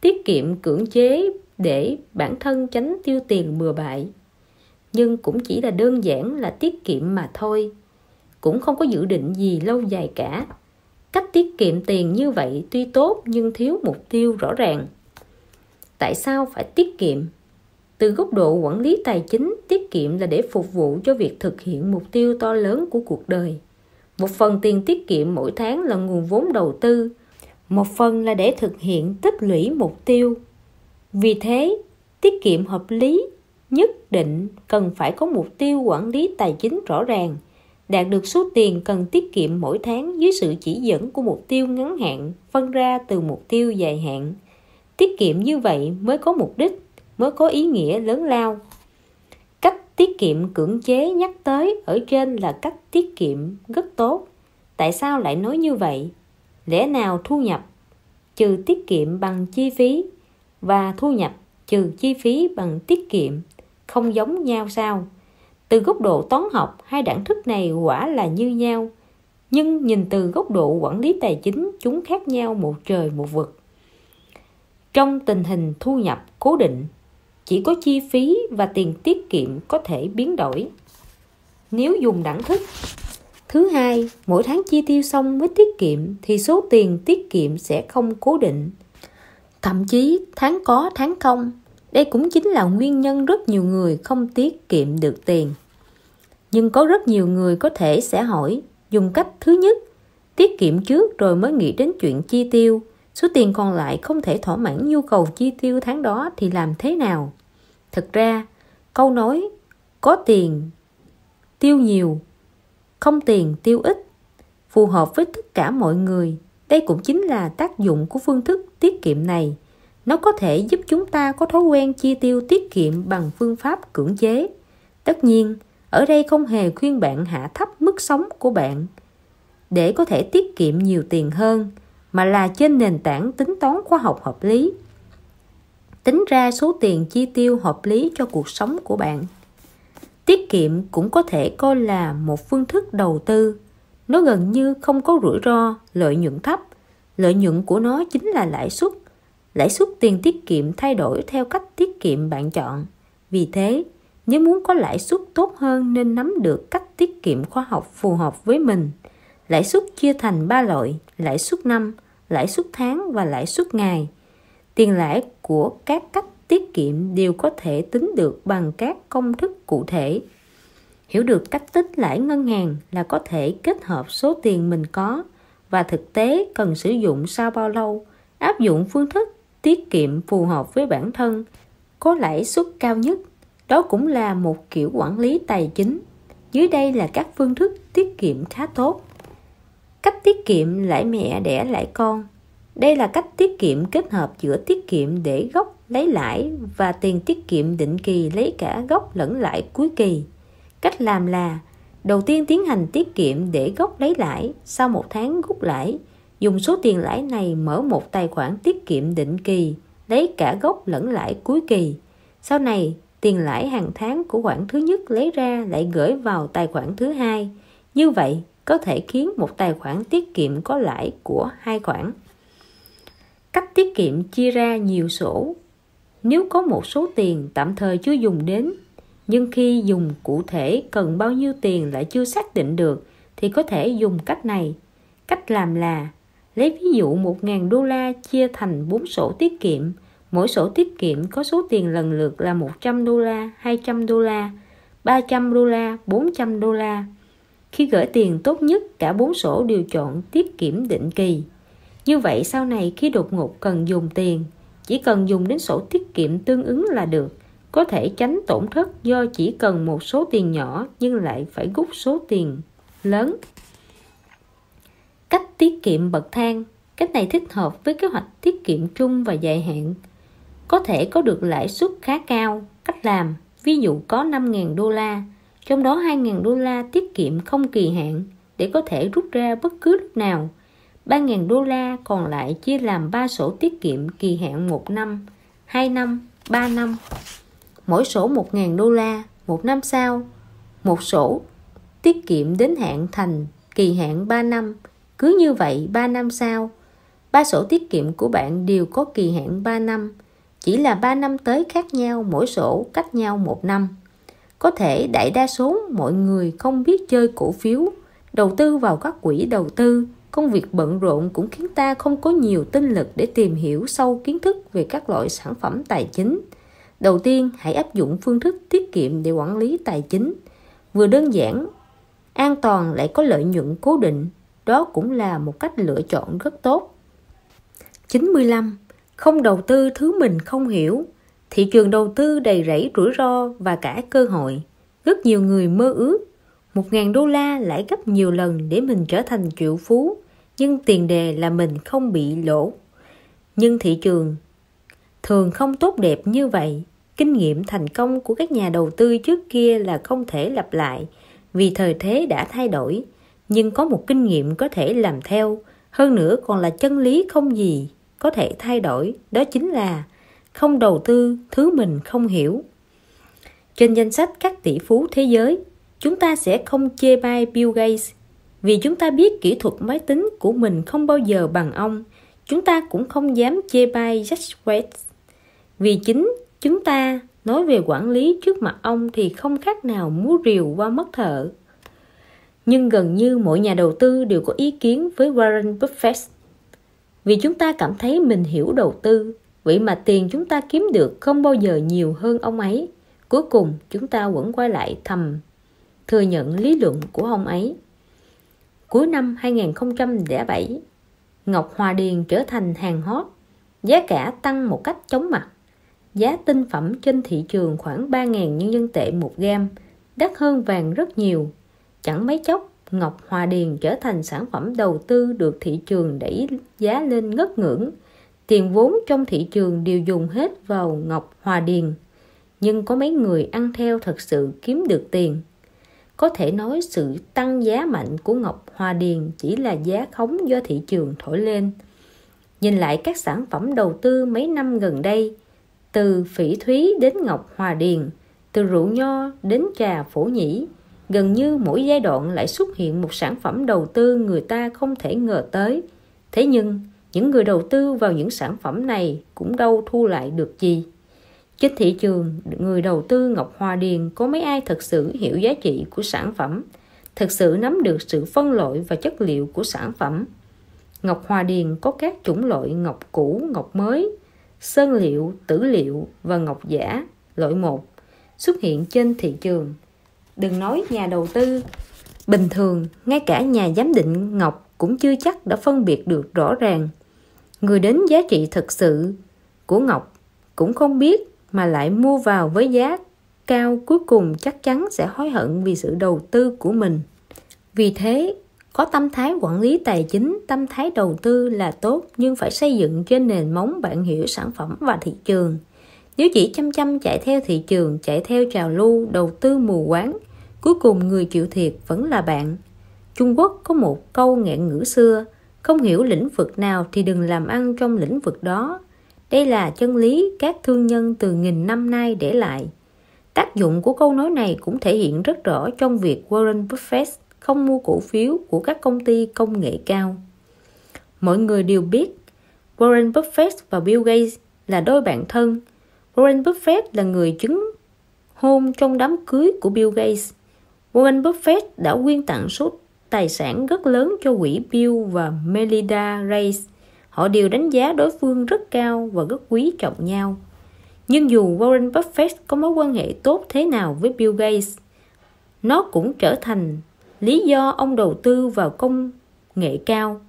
tiết kiệm cưỡng chế để bản thân tránh tiêu tiền bừa bãi, nhưng cũng chỉ là đơn giản là tiết kiệm mà thôi. Cũng không có dự định gì lâu dài cả. Cách tiết kiệm tiền như vậy tuy tốt nhưng thiếu mục tiêu rõ ràng. Tại sao phải tiết kiệm? Từ góc độ quản lý tài chính, tiết kiệm là để phục vụ cho việc thực hiện mục tiêu to lớn của cuộc đời một phần tiền tiết kiệm mỗi tháng là nguồn vốn đầu tư. Một phần là để thực hiện tích lũy mục tiêu. Vì thế, tiết kiệm hợp lý nhất định cần phải có mục tiêu quản lý tài chính rõ ràng, đạt được số tiền cần tiết kiệm mỗi tháng dưới sự chỉ dẫn của mục tiêu ngắn hạn, phân ra từ mục tiêu dài hạn. Tiết kiệm như vậy mới có mục đích, mới có ý nghĩa lớn lao tiết kiệm cưỡng chế nhắc tới ở trên là cách tiết kiệm rất tốt. Tại sao lại nói như vậy? Lẽ nào thu nhập trừ tiết kiệm bằng chi phí và thu nhập trừ chi phí bằng tiết kiệm không giống nhau sao? Từ góc độ toán học, hai đẳng thức này quả là như nhau, nhưng nhìn từ góc độ quản lý tài chính, chúng khác nhau một trời một vực. Trong tình hình thu nhập cố định chỉ có chi phí và tiền tiết kiệm có thể biến đổi. Nếu dùng đẳng thức. Thứ hai, mỗi tháng chi tiêu xong mới tiết kiệm thì số tiền tiết kiệm sẽ không cố định. Thậm chí, tháng có, tháng không. Đây cũng chính là nguyên nhân rất nhiều người không tiết kiệm được tiền. Nhưng có rất nhiều người có thể sẽ hỏi, dùng cách thứ nhất, tiết kiệm trước rồi mới nghĩ đến chuyện chi tiêu. Số tiền còn lại không thể thỏa mãn nhu cầu chi tiêu tháng đó thì làm thế nào? Thực ra, câu nói có tiền, tiêu nhiều, không tiền, tiêu ít, phù hợp với tất cả mọi người. Đây cũng chính là tác dụng của phương thức tiết kiệm này. Nó có thể giúp chúng ta có thói quen chi tiêu tiết kiệm bằng phương pháp cưỡng chế. Tất nhiên, ở đây không hề khuyên bạn hạ thấp mức sống của bạn. Để có thể tiết kiệm nhiều tiền hơn, mà là trên nền tảng tính toán khoa học hợp lý tính ra số tiền chi tiêu hợp lý cho cuộc sống của bạn. Tiết kiệm cũng có thể coi là một phương thức đầu tư. Nó gần như không có rủi ro, lợi nhuận thấp. Lợi nhuận của nó chính là lãi suất. Lãi suất tiền tiết kiệm thay đổi theo cách tiết kiệm bạn chọn. Vì thế, nếu muốn có lãi suất tốt hơn nên nắm được cách tiết kiệm khoa học phù hợp với mình. Lãi suất chia thành ba loại, lãi suất năm, lãi suất tháng và lãi suất ngày. Tiền lãi của các cách tiết kiệm đều có thể tính được bằng các công thức cụ thể. Hiểu được cách tích lãi ngân hàng là có thể kết hợp số tiền mình có và thực tế cần sử dụng sau bao lâu, áp dụng phương thức tiết kiệm phù hợp với bản thân, có lãi suất cao nhất. Đó cũng là một kiểu quản lý tài chính. Dưới đây là các phương thức tiết kiệm khá tốt. Cách tiết kiệm lãi mẹ đẻ lãi con đây là cách tiết kiệm kết hợp giữa tiết kiệm để gốc lấy lãi và tiền tiết kiệm định kỳ lấy cả gốc lẫn lãi cuối kỳ cách làm là đầu tiên tiến hành tiết kiệm để gốc lấy lãi sau một tháng rút lãi dùng số tiền lãi này mở một tài khoản tiết kiệm định kỳ lấy cả gốc lẫn lãi cuối kỳ sau này tiền lãi hàng tháng của khoản thứ nhất lấy ra lại gửi vào tài khoản thứ hai. Như vậy, có thể khiến một tài khoản tiết kiệm có lãi của hai khoản. Cách tiết kiệm chia ra nhiều sổ. Nếu có một số tiền tạm thời chưa dùng đến, nhưng khi dùng cụ thể cần bao nhiêu tiền lại chưa xác định được, thì có thể dùng cách này. Cách làm là lấy ví dụ 1.000 đô la chia thành 4 sổ tiết kiệm. Mỗi sổ tiết kiệm có số tiền lần lượt là 100 đô la, 200 đô la, 300 đô la, 400 đô la. Khi gửi tiền tốt nhất, cả bốn sổ đều chọn tiết kiệm định kỳ. Như vậy sau này khi đột ngột cần dùng tiền, chỉ cần dùng đến sổ tiết kiệm tương ứng là được. Có thể tránh tổn thất do chỉ cần một số tiền nhỏ nhưng lại phải rút số tiền lớn. Cách tiết kiệm bậc thang Cách này thích hợp với kế hoạch tiết kiệm chung và dài hạn. Có thể có được lãi suất khá cao. Cách làm, ví dụ có 5.000 đô la, trong đó 2.000 đô la tiết kiệm không kỳ hạn để có thể rút ra bất cứ lúc nào. 3.000 đô la còn lại chia làm 3 sổ tiết kiệm kỳ hạn 1 năm, 2 năm, 3 năm. Mỗi sổ 1.000 đô la, một năm sau, một sổ tiết kiệm đến hạn thành kỳ hạn 3 năm. Cứ như vậy 3 năm sau, ba sổ tiết kiệm của bạn đều có kỳ hạn 3 năm. Chỉ là 3 năm tới khác nhau, mỗi sổ cách nhau 1 năm. Có thể đại đa số mọi người không biết chơi cổ phiếu, đầu tư vào các quỹ đầu tư, công việc bận rộn cũng khiến ta không có nhiều tinh lực để tìm hiểu sâu kiến thức về các loại sản phẩm tài chính. Đầu tiên, hãy áp dụng phương thức tiết kiệm để quản lý tài chính. Vừa đơn giản, an toàn lại có lợi nhuận cố định, đó cũng là một cách lựa chọn rất tốt. 95. Không đầu tư thứ mình không hiểu thị trường đầu tư đầy rẫy rủi ro và cả cơ hội. Rất nhiều người mơ ước 1.000 đô la lãi gấp nhiều lần để mình trở thành triệu phú, nhưng tiền đề là mình không bị lỗ. Nhưng thị trường thường không tốt đẹp như vậy. Kinh nghiệm thành công của các nhà đầu tư trước kia là không thể lặp lại vì thời thế đã thay đổi. Nhưng có một kinh nghiệm có thể làm theo, hơn nữa còn là chân lý không gì có thể thay đổi, đó chính là không đầu tư thứ mình không hiểu. Trên danh sách các tỷ phú thế giới, chúng ta sẽ không chê bai Bill Gates vì chúng ta biết kỹ thuật máy tính của mình không bao giờ bằng ông. Chúng ta cũng không dám chê bai Jack Welch vì chính chúng ta nói về quản lý trước mặt ông thì không khác nào múa rìu qua mất thợ. Nhưng gần như mỗi nhà đầu tư đều có ý kiến với Warren Buffett vì chúng ta cảm thấy mình hiểu đầu tư, vậy mà tiền chúng ta kiếm được không bao giờ nhiều hơn ông ấy cuối cùng, chúng ta vẫn quay lại thầm thừa nhận lý luận của ông ấy cuối năm 2007 Ngọc Hòa Điền trở thành hàng hot, giá cả tăng một cách chóng mặt. Giá tinh phẩm trên thị trường khoảng 3.000 nhân dân tệ một gam, đắt hơn vàng rất nhiều. Chẳng mấy chốc, Ngọc Hòa Điền trở thành sản phẩm đầu tư được thị trường đẩy giá lên ngất ngưỡng. Tiền vốn trong thị trường đều dùng hết vào ngọc hòa điền. Nhưng có mấy người ăn theo thật sự kiếm được tiền có thể nói sự tăng giá mạnh của ngọc hòa điền chỉ là giá khống do thị trường thổi lên. Nhìn lại các sản phẩm đầu tư mấy năm gần đây, từ phỉ thúy đến ngọc hòa điền, từ rượu nho đến trà phổ nhĩ, gần như mỗi giai đoạn lại xuất hiện một sản phẩm đầu tư người ta không thể ngờ tới. Thế nhưng, những người đầu tư vào những sản phẩm này cũng đâu thu lại được gì trên thị trường, người đầu tư ngọc hòa điền có mấy ai thật sự hiểu giá trị của sản phẩm thực sự nắm được sự phân loại và chất liệu của sản phẩm? Ngọc hòa điền có các chủng loại ngọc cũ, ngọc mới, sơn liệu, tử liệu và ngọc giả, loại một, xuất hiện trên thị trường. Đừng nói nhà đầu tư. Bình thường, ngay cả nhà giám định ngọc cũng chưa chắc đã phân biệt được rõ ràng. Người đến giá trị thực sự của ngọc cũng không biết mà lại mua vào với giá cao cuối cùng chắc chắn sẽ hối hận vì sự đầu tư của mình. Vì thế, có tâm thái quản lý tài chính, tâm thái đầu tư là tốt nhưng phải xây dựng trên nền móng bạn hiểu sản phẩm và thị trường. Nếu chỉ chăm chăm chạy theo thị trường, chạy theo trào lưu, đầu tư mù quáng, cuối cùng người chịu thiệt vẫn là bạn. Trung quốc có một câu nghẹn ngữ xưa, không hiểu lĩnh vực nào thì đừng làm ăn trong lĩnh vực đó đây là chân lý các thương nhân từ nghìn năm nay để lại Tác dụng của câu nói này cũng thể hiện rất rõ trong việc Warren Buffett không mua cổ phiếu của các công ty công nghệ cao. Mọi người đều biết, Warren Buffett và Bill Gates là đôi bạn thân. Warren Buffett là người chứng hôn trong đám cưới của Bill Gates. Warren Buffett đã quyên tặng số tài sản rất lớn cho quỹ Bill và Melinda Gates. Họ đều đánh giá đối phương rất cao và rất quý trọng nhau. Nhưng dù Warren Buffett có mối quan hệ tốt thế nào với Bill Gates, nó cũng trở thành lý do ông đầu tư vào công nghệ cao.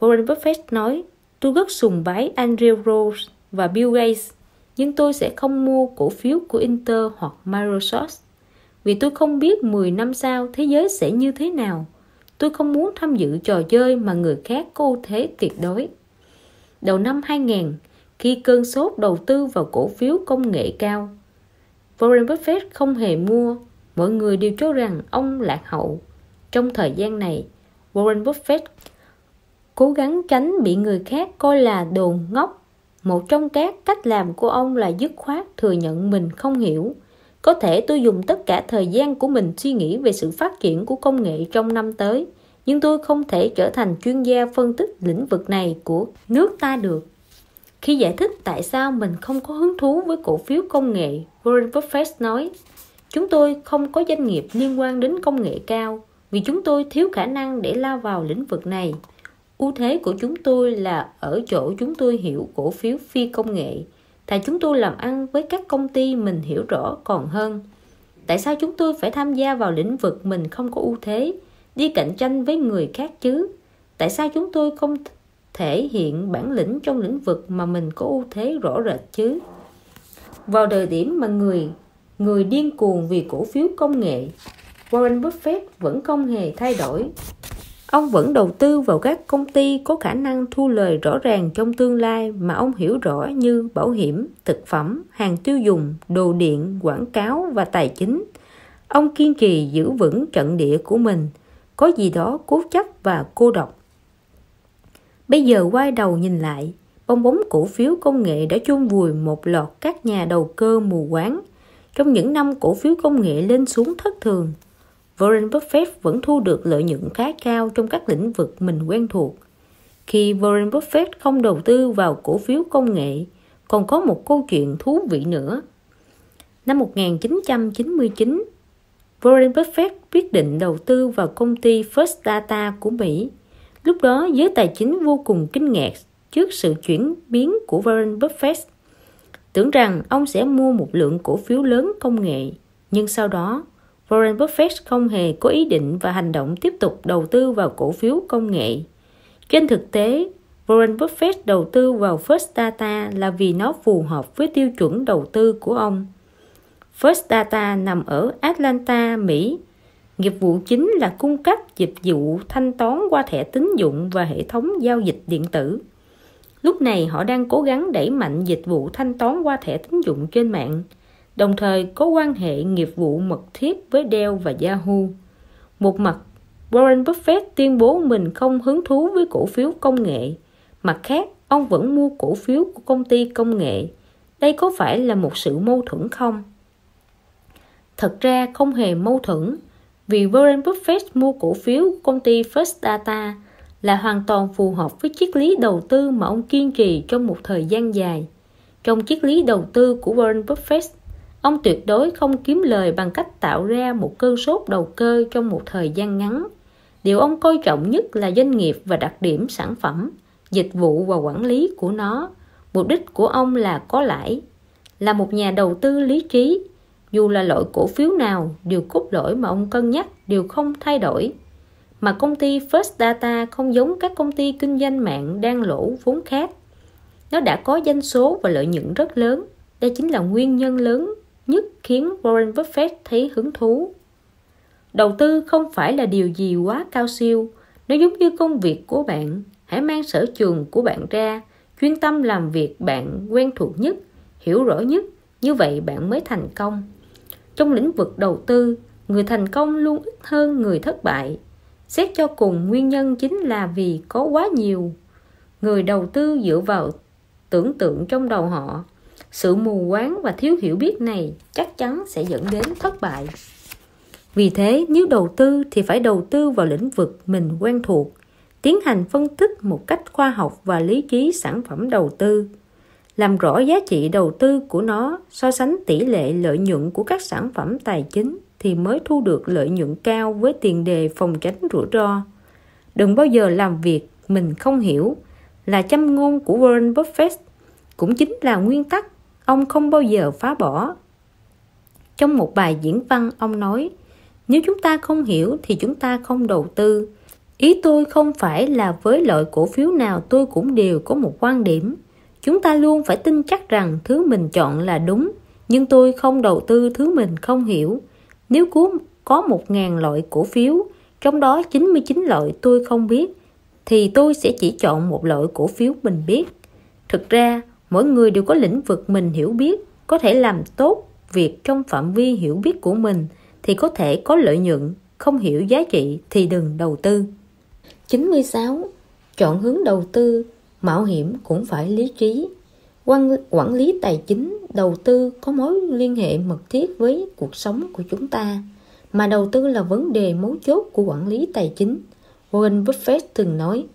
Warren Buffett nói, tôi rất sùng bái Andrew Rose và Bill Gates, nhưng tôi sẽ không mua cổ phiếu của Intel hoặc Microsoft vì tôi không biết 10 năm sau thế giới sẽ như thế nào. Tôi không muốn tham dự trò chơi mà người khác cô thế tuyệt đối. Đầu năm 2000, khi cơn sốt đầu tư vào cổ phiếu công nghệ cao, Warren Buffett không hề mua. Mọi người đều cho rằng ông lạc hậu. Trong thời gian này, Warren Buffett cố gắng tránh bị người khác coi là đồ ngốc. Một trong các cách làm của ông là dứt khoát thừa nhận mình không hiểu có thể tôi dùng tất cả thời gian của mình suy nghĩ về sự phát triển của công nghệ trong năm tới, nhưng tôi không thể trở thành chuyên gia phân tích lĩnh vực này của nước ta được. Khi giải thích tại sao mình không có hứng thú với cổ phiếu công nghệ, Warren Buffett nói, chúng tôi không có doanh nghiệp liên quan đến công nghệ cao vì chúng tôi thiếu khả năng để lao vào lĩnh vực này. ưu thế của chúng tôi là ở chỗ chúng tôi hiểu cổ phiếu phi công nghệ Tại chúng tôi làm ăn với các công ty mình hiểu rõ còn hơn. Tại sao chúng tôi phải tham gia vào lĩnh vực mình không có ưu thế, đi cạnh tranh với người khác chứ? Tại sao chúng tôi không thể hiện bản lĩnh trong lĩnh vực mà mình có ưu thế rõ rệt chứ? Vào thời điểm mà người người điên cuồng vì cổ phiếu công nghệ, Warren Buffett vẫn không hề thay đổi. Ông vẫn đầu tư vào các công ty có khả năng thu lời rõ ràng trong tương lai mà ông hiểu rõ như bảo hiểm, thực phẩm, hàng tiêu dùng, đồ điện, quảng cáo và tài chính. Ông kiên trì giữ vững trận địa của mình, có gì đó cố chấp và cô độc. Bây giờ quay đầu nhìn lại, bong bóng cổ phiếu công nghệ đã chôn vùi một loạt các nhà đầu cơ mù quáng. Trong những năm cổ phiếu công nghệ lên xuống thất thường, Warren Buffett vẫn thu được lợi nhuận khá cao trong các lĩnh vực mình quen thuộc. Khi Warren Buffett không đầu tư vào cổ phiếu công nghệ, còn có một câu chuyện thú vị nữa. Năm 1999, Warren Buffett quyết định đầu tư vào công ty First Data của Mỹ. Lúc đó, giới tài chính vô cùng kinh ngạc trước sự chuyển biến của Warren Buffett. Tưởng rằng ông sẽ mua một lượng cổ phiếu lớn công nghệ, nhưng sau đó Warren Buffett không hề có ý định và hành động tiếp tục đầu tư vào cổ phiếu công nghệ. Trên thực tế, Warren Buffett đầu tư vào First Data là vì nó phù hợp với tiêu chuẩn đầu tư của ông. First Data nằm ở Atlanta, Mỹ. Nghiệp vụ chính là cung cấp dịch vụ thanh toán qua thẻ tín dụng và hệ thống giao dịch điện tử. Lúc này họ đang cố gắng đẩy mạnh dịch vụ thanh toán qua thẻ tín dụng trên mạng – đồng thời có quan hệ nghiệp vụ mật thiết với Dell và Yahoo. Một mặt, Warren Buffett tuyên bố mình không hứng thú với cổ phiếu công nghệ. Mặt khác, ông vẫn mua cổ phiếu của công ty công nghệ. Đây có phải là một sự mâu thuẫn không? Thật ra không hề mâu thuẫn, vì Warren Buffett mua cổ phiếu của công ty First Data là hoàn toàn phù hợp với triết lý đầu tư mà ông kiên trì trong một thời gian dài. Trong triết lý đầu tư của Warren Buffett, Ông tuyệt đối không kiếm lời bằng cách tạo ra một cơn sốt đầu cơ trong một thời gian ngắn. Điều ông coi trọng nhất là doanh nghiệp và đặc điểm sản phẩm, dịch vụ và quản lý của nó. Mục đích của ông là có lãi. Là một nhà đầu tư lý trí, dù là loại cổ phiếu nào, điều cốt lõi mà ông cân nhắc đều không thay đổi. Mà công ty First Data không giống các công ty kinh doanh mạng đang lỗ vốn khác. Nó đã có doanh số và lợi nhuận rất lớn. Đây chính là nguyên nhân lớn nhất khiến Warren Buffett thấy hứng thú. Đầu tư không phải là điều gì quá cao siêu, nó giống như công việc của bạn. Hãy mang sở trường của bạn ra, chuyên tâm làm việc bạn quen thuộc nhất, hiểu rõ nhất, như vậy bạn mới thành công. Trong lĩnh vực đầu tư, người thành công luôn ít hơn người thất bại. Xét cho cùng nguyên nhân chính là vì có quá nhiều người đầu tư dựa vào tưởng tượng trong đầu họ sự mù quáng và thiếu hiểu biết này chắc chắn sẽ dẫn đến thất bại. Vì thế, nếu đầu tư thì phải đầu tư vào lĩnh vực mình quen thuộc, tiến hành phân tích một cách khoa học và lý trí sản phẩm đầu tư, làm rõ giá trị đầu tư của nó, so sánh tỷ lệ lợi nhuận của các sản phẩm tài chính thì mới thu được lợi nhuận cao với tiền đề phòng tránh rủi ro. Đừng bao giờ làm việc mình không hiểu là châm ngôn của Warren Buffett cũng chính là nguyên tắc ông không bao giờ phá bỏ. Trong một bài diễn văn, ông nói, nếu chúng ta không hiểu thì chúng ta không đầu tư. Ý tôi không phải là với loại cổ phiếu nào tôi cũng đều có một quan điểm. Chúng ta luôn phải tin chắc rằng thứ mình chọn là đúng, nhưng tôi không đầu tư thứ mình không hiểu. Nếu có một ngàn loại cổ phiếu, trong đó 99 loại tôi không biết, thì tôi sẽ chỉ chọn một loại cổ phiếu mình biết. Thực ra mỗi người đều có lĩnh vực mình hiểu biết, có thể làm tốt việc trong phạm vi hiểu biết của mình thì có thể có lợi nhuận, không hiểu giá trị thì đừng đầu tư. 96 chọn hướng đầu tư, mạo hiểm cũng phải lý trí. Quan, quản lý tài chính, đầu tư có mối liên hệ mật thiết với cuộc sống của chúng ta, mà đầu tư là vấn đề mấu chốt của quản lý tài chính. Warren Buffett từng nói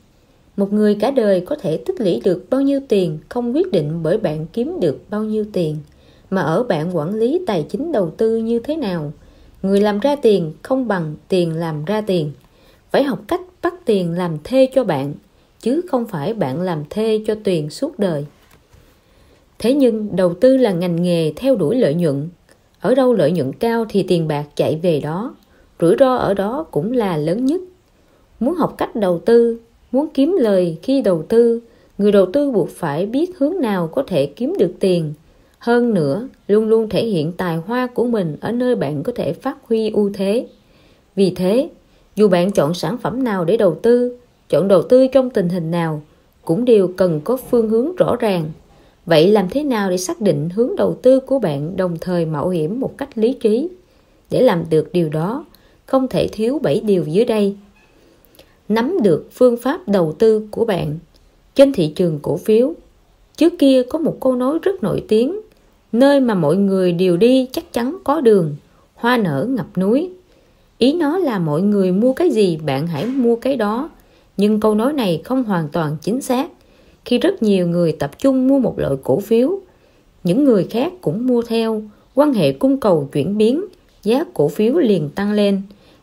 một người cả đời có thể tích lũy được bao nhiêu tiền không quyết định bởi bạn kiếm được bao nhiêu tiền. Mà ở bạn quản lý tài chính đầu tư như thế nào? Người làm ra tiền không bằng tiền làm ra tiền. Phải học cách bắt tiền làm thê cho bạn, chứ không phải bạn làm thê cho tiền suốt đời. Thế nhưng đầu tư là ngành nghề theo đuổi lợi nhuận. Ở đâu lợi nhuận cao thì tiền bạc chạy về đó. Rủi ro ở đó cũng là lớn nhất. Muốn học cách đầu tư muốn kiếm lời khi đầu tư, người đầu tư buộc phải biết hướng nào có thể kiếm được tiền. Hơn nữa, luôn luôn thể hiện tài hoa của mình ở nơi bạn có thể phát huy ưu thế. Vì thế, dù bạn chọn sản phẩm nào để đầu tư, chọn đầu tư trong tình hình nào cũng đều cần có phương hướng rõ ràng. Vậy làm thế nào để xác định hướng đầu tư của bạn đồng thời mạo hiểm một cách lý trí? Để làm được điều đó, không thể thiếu 7 điều dưới đây nắm được phương pháp đầu tư của bạn trên thị trường cổ phiếu. Trước kia có một câu nói rất nổi tiếng, nơi mà mọi người đều đi chắc chắn có đường, hoa nở ngập núi. Ý nó là mọi người mua cái gì bạn hãy mua cái đó. Nhưng câu nói này không hoàn toàn chính xác. Khi rất nhiều người tập trung mua một loại cổ phiếu, những người khác cũng mua theo, quan hệ cung cầu chuyển biến, giá cổ phiếu liền tăng lên.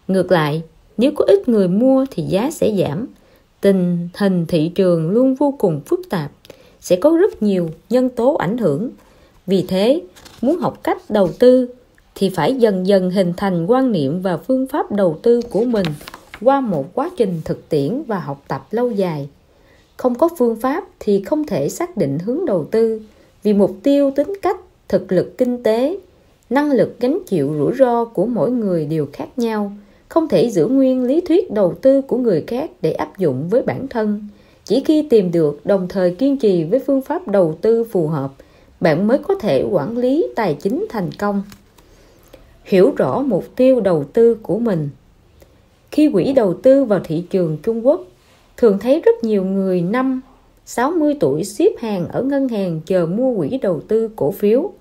Ngược lại nếu có ít người mua thì giá sẽ giảm. Tình hình thị trường luôn vô cùng phức tạp, sẽ có rất nhiều nhân tố ảnh hưởng. Vì thế, muốn học cách đầu tư thì phải dần dần hình thành quan niệm và phương pháp đầu tư của mình qua một quá trình thực tiễn và học tập lâu dài. Không có phương pháp thì không thể xác định hướng đầu tư, vì mục tiêu tính cách, thực lực kinh tế, năng lực gánh chịu rủi ro của mỗi người đều khác nhau không thể giữ nguyên lý thuyết đầu tư của người khác để áp dụng với bản thân. Chỉ khi tìm được, đồng thời kiên trì với phương pháp đầu tư phù hợp, bạn mới có thể quản lý tài chính thành công. Hiểu rõ mục tiêu đầu tư của mình. Khi quỹ đầu tư vào thị trường Trung Quốc, thường thấy rất nhiều người năm 60 tuổi xếp hàng ở ngân hàng chờ mua quỹ đầu tư cổ phiếu.